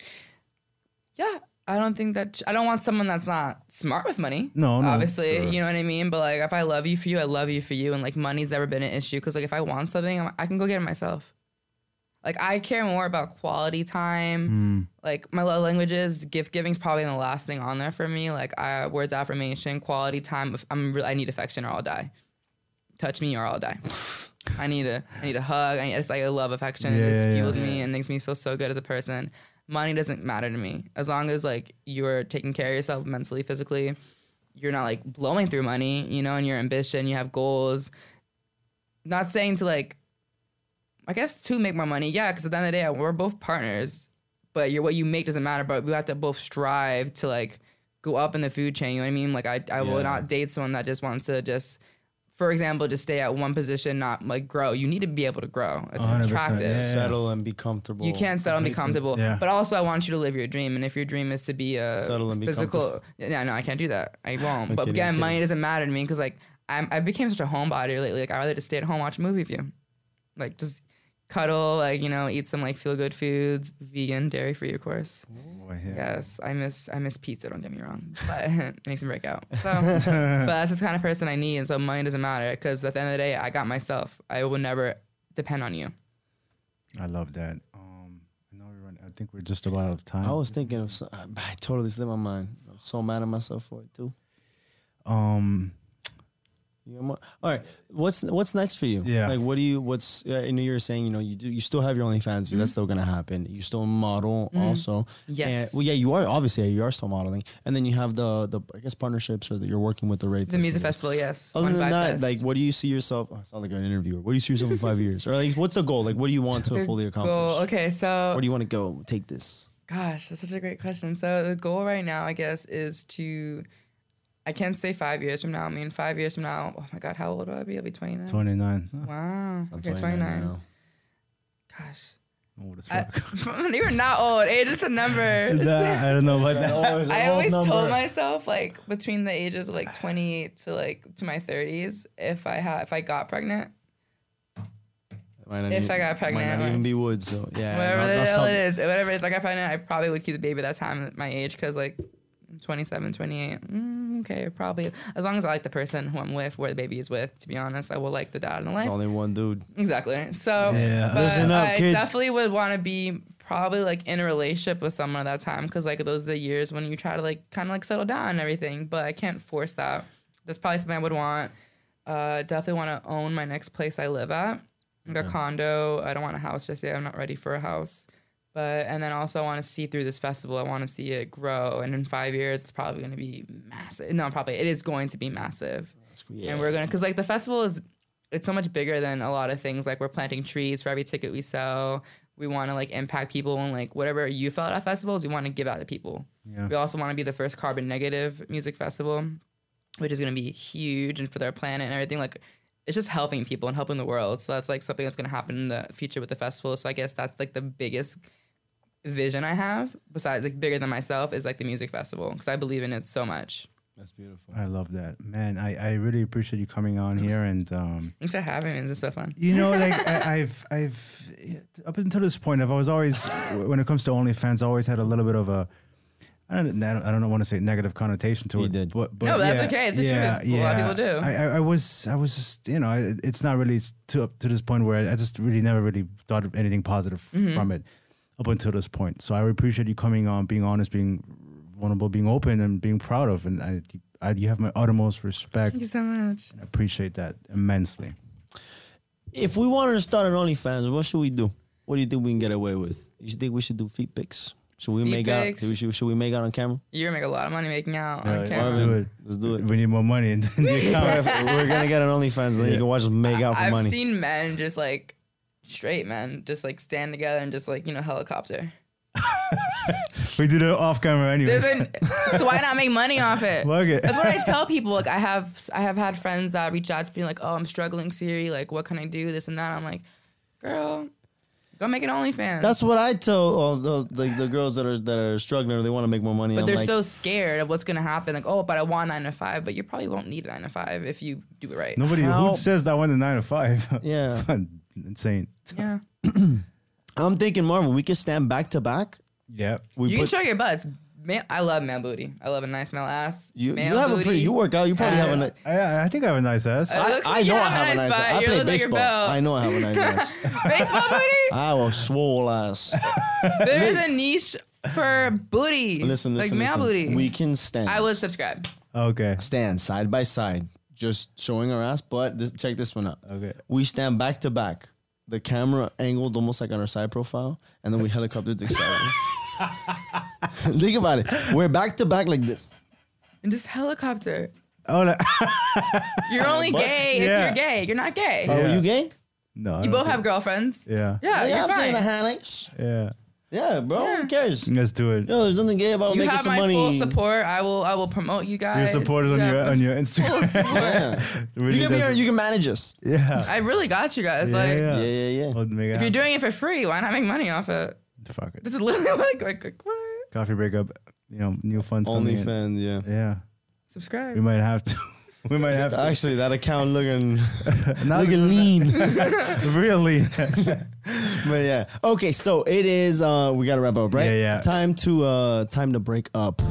Yeah, I don't think that I don't want someone that's not smart with money. No, no, obviously, sure. you know what I mean. But like, if I love you for you, I love you for you, and like, money's never been an issue because like, if I want something, I'm, I can go get it myself. Like, I care more about quality time. Hmm. Like, my love languages, gift giving's probably the last thing on there for me. Like, I, words of affirmation, quality time. If I'm, re- I need affection or I'll die. touch me or I'll die. I need a I need a hug. I it's like I love affection. Yeah, it just yeah, fuels yeah. me and makes me feel so good as a person. Money doesn't matter to me as long as like you're taking care of yourself mentally, physically. You're not like blowing through money, you know, and your ambition. You have goals. Not saying to like, I guess to make more money, yeah, because at the end of the day, we're both partners. But your what you make doesn't matter. But we have to both strive to like go up in the food chain. You know what I mean? Like I, I will not date someone that just wants to just, for example, to stay at one position, not like grow. You need to be able to grow. It's 100%, attractive. yeah. Settle and be comfortable. You can't settle and be comfortable. Yeah. But also, I want you to live your dream. And if your dream is to be a Settle and be physical, yeah, no, I can't do that. I won't. I'm but kidding, again, money doesn't matter to me because like I'm, I became such a homebody lately. Like I rather just stay at home, watch a movie with you, like just cuddle, like you know, eat some like feel good foods, vegan, dairy free, of course. Boy, yeah. Yes, I miss I miss pizza. Don't get me wrong, but it makes me break out. So, but that's the kind of person I need, and so money doesn't matter because at the end of the day, I got myself. I will never depend on you. I love that. Um, I know we're running. I think we're just about out of time. I was thinking of. some- I totally slipped my mind. I'm so mad at myself for it too. um, You got more? All right. What's what's next for you? Yeah. Like, what do you? What's? I know you're saying you know you do you still have your OnlyFans. Mm-hmm. That's still gonna happen. You still model mm-hmm. also. Yes. And, well, yeah, you are obviously you are still modeling, and then you have the the I guess partnerships or that you're working with the Rave. The music festival, yes. Other than that, Fest. like, what do you see yourself? Oh, I sound like an interviewer. What do you see yourself in five years? Or like, what's the goal? Like, what do you want to fully accomplish? goal- okay, so Where do you want to go? Take this. Gosh, that's such a great question. So the goal right now, I guess, is to. I can't say five years from now. I mean, five years from now. Oh my God, how old will I be? I'll be twenty nine. twenty nine. Wow. I'm Okay, 29 twenty nine. now. Gosh, Old as I, fuck. you're not old. Age is a number. Nah, I don't know about that. Always I old always told myself like between the ages of like 28 to like to my 30s, if I had if I got pregnant, Might not If even- I got pregnant, might not even be once. wood. So yeah, whatever not- the hell it is, whatever it is, like I pregnant, I probably would keep the baby that time at my age because like 27, 28, mm, okay, probably as long as I like the person who I'm with, where the baby is with. To be honest, I will like the dad in the life. There's only one dude. Exactly. So, Yeah. but Listen up, I kid. definitely would want to be probably like in a relationship with someone at that time because like those are the years when you try to like kind of like settle down and everything. But I can't force that. That's probably something I would want. Uh, definitely want to own my next place I live at, like a condo. I don't want a house just yet. I'm not ready for a house. But and then also I want to see through this festival. I want to see it grow, and in five years it's probably going to be massive. No, probably it is going to be massive Yeah. and we're gonna because like the festival is it's so much bigger than a lot of things like we're planting trees for every ticket we sell we want to like impact people and like whatever you felt at festivals we want to give out to people Yeah. we also want to be the first carbon negative music festival which is going to be huge and for their planet and everything like it's just helping people and helping the world so that's like something that's going to happen in the future with the festival so i guess that's like the biggest vision i have besides like bigger than myself is like the music festival because i believe in it so much That's beautiful. I love that, man. I, I really appreciate you coming on here and um, thanks for having me this is so fun you know, like I, I've I've up until this point, I've always always when it comes to OnlyFans, I always had a little bit of a I don't I don't, I want to say negative connotation to You it. did. But, but No, that's yeah, okay. It's the yeah, truth. A lot of people do. I, I, I was I was just you know it- it's not really to up to this point where I just really never really thought of anything positive Mm-hmm. from it up until this point. So I appreciate you coming on, being honest, being vulnerable, being open, and being proud of. And I, I you have my uttermost respect. thank you so much I appreciate that immensely. If we wanted to start an OnlyFans, what should we do? What do you think we can get away with? You think we should do feet pics? Should we Feet make pics? out? Should we, should we make out on camera? You're gonna make a lot of money making out Yeah, on let's do it. Let's do it. We need more money in the account. We're gonna get an OnlyFans, then you can watch us make out for I've money. seen men just like straight man. just like stand together and just like you know helicopter. we do it off camera anyway. So why not make money off it? Plug it. That's what I tell people. Like I have I have had friends that reach out to me like, oh, I'm struggling, Siri. Like, what can I do? This and that. I'm like, girl, go make an OnlyFans. That's what I tell all the, the the girls that are that are struggling or they want to make more money. But I'm they're like, so scared of what's gonna happen. Like, oh, but I want nine to five. But you probably won't need a nine to five if you do it right. Nobody How- who says that went to nine to five. Yeah. Insane. Yeah. I'm thinking, Marvin, we could stand back to back. Yeah. We you can put show your butts. Man, I love man booty. I love a nice male ass. you. You Male have a pretty. You work out. You probably have a. Ass. ni- I, I think I have a nice ass. It I, looks I you know I have a have a nice nice. butt. I You play look like your baseball. belt. I know I have a nice ass. Baseball booty. I have a swole ass. There is a niche for booty. Listen, listen, like male listen. booty. We can stand. I would subscribe. okay. stand side by side. Just showing our ass. But this, check this one out. Okay. We stand back to back. The camera angled almost like on our side profile, and then we helicopter the side. Think about it. We're back to back like this. And just helicopter. Oh no. You're only Butts? gay if you're gay. You're not gay. Oh, Yeah. you gay? no. I You don't both think- have girlfriends. Yeah. Yeah, yeah, you're I'm saying fine. a. Yeah. Yeah, bro. Who cares? Let's do it. Yo, there's nothing gay about You making have some my money. full support. I will. I will promote you guys. Your support is on your on your Instagram. Yeah. Really You can be does- our, you can manage us. yeah. I really got you guys. yeah, like, yeah. Yeah, yeah, yeah. We'll make it if you're doing it for free, why not make money off it? Fuck it. This is literally like, like, like what? Coffee breakup. You know, new funds coming in. OnlyFans, yeah. Yeah. Subscribe. We might have to. We might have to. Actually, that account looking looking lean. really. but yeah. Okay, so it is uh we gotta wrap up, right? Yeah, yeah. Time to uh time to break up.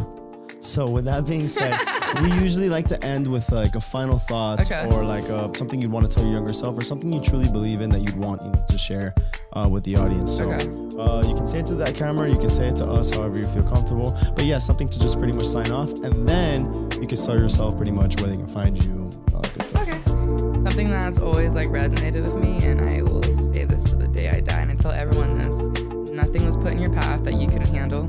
So with that being said, we usually like to end with like a final thought Okay. or like uh, something you'd want to tell your younger self or something you truly believe in that you'd want you know, to share uh, with the audience. So Okay. uh, you can say it to that camera, you can say it to us, however you feel comfortable. But yeah, something to just pretty much sign off, and then you can tell yourself pretty much where they can find you. All that good stuff. Okay. Something that's always like resonated with me, and I will say this to the day I die, and I tell everyone this: nothing was put in your path that you couldn't handle.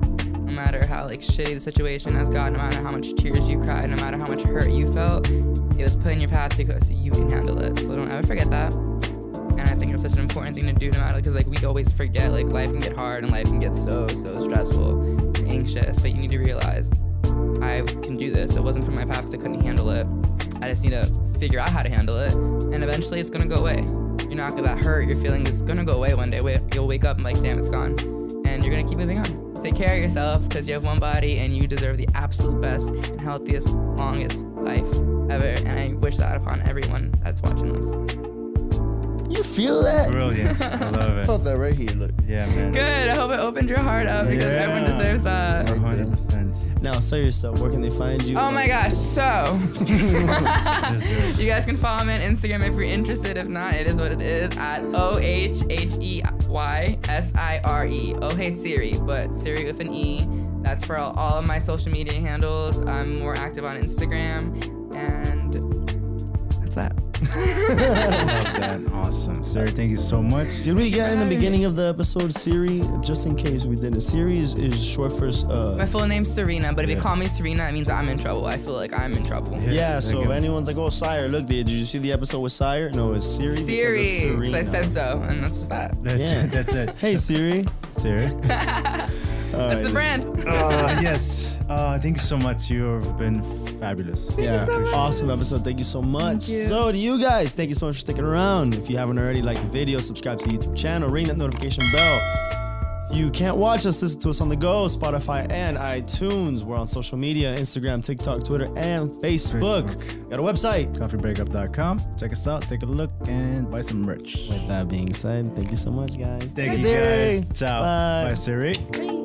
Matter how like shitty the situation has got, no matter how much tears you cried, no matter how much hurt you felt, it was put in your path because you can handle it. So don't ever forget that. And I think it's such an important thing to do, no matter because like we always forget like life can get hard and life can get so so stressful and anxious, but you need to realize I can do this. It wasn't from my past 'cause I couldn't handle it. I just need to figure out how to handle it, and eventually it's gonna go away. You're not gonna that hurt. Your feeling is gonna go away one day. You'll wake up and like, damn, it's gone, and you're gonna keep moving on. Take care of yourself because you have one body and you deserve the absolute best and healthiest, longest life ever. And I wish that upon everyone that's watching this. You feel that? Brilliant. I love it. I felt that right here. Look. Yeah, man. Good. I hope it opened your heart up because Yeah. everyone deserves that. Hundred percent. Now, say yourself, where can they find you? Oh my gosh. So. Just do it. You guys can follow me on Instagram if you're interested. If not, it is what it is at O H H E Y S I R E. Oh hey Siri, but Siri with an E. That's for all, all of my social media handles. I'm more active on Instagram, and that's that. Love that. Awesome. Siri, thank you so much. Did we get in the beginning of the episode Siri? Just in case we didn't. Siri is, is short for uh, My full name's Sirena, but if you call me Sirena, it means I'm in trouble. I feel like I'm in trouble. Yeah. Yeah, so if anyone's like, oh, Sire, look, did, did you see the episode with Sire? No, it's Siri. Siri, because of 'cause I said so, and that's just that. That's Yeah. it. That's it. Hey, Siri. Siri. That's the brand. Uh, yes. Uh, thank you so much. You've been fabulous. Yeah, awesome episode. Thank you so much. you. So, to you guys, thank you so much for sticking around. If you haven't already, like the video, subscribe to the YouTube channel, ring that notification bell. If you can't watch us, listen to us on the go, Spotify and iTunes. We're on social media Instagram, TikTok, Twitter, and Facebook. Got a website. Coffeebreakup.com. Check us out. Take a look and buy some merch. With that being said, thank you so much, guys. Thank Bye, you Siri. guys. Ciao. Bye. Bye, Siri. Bye.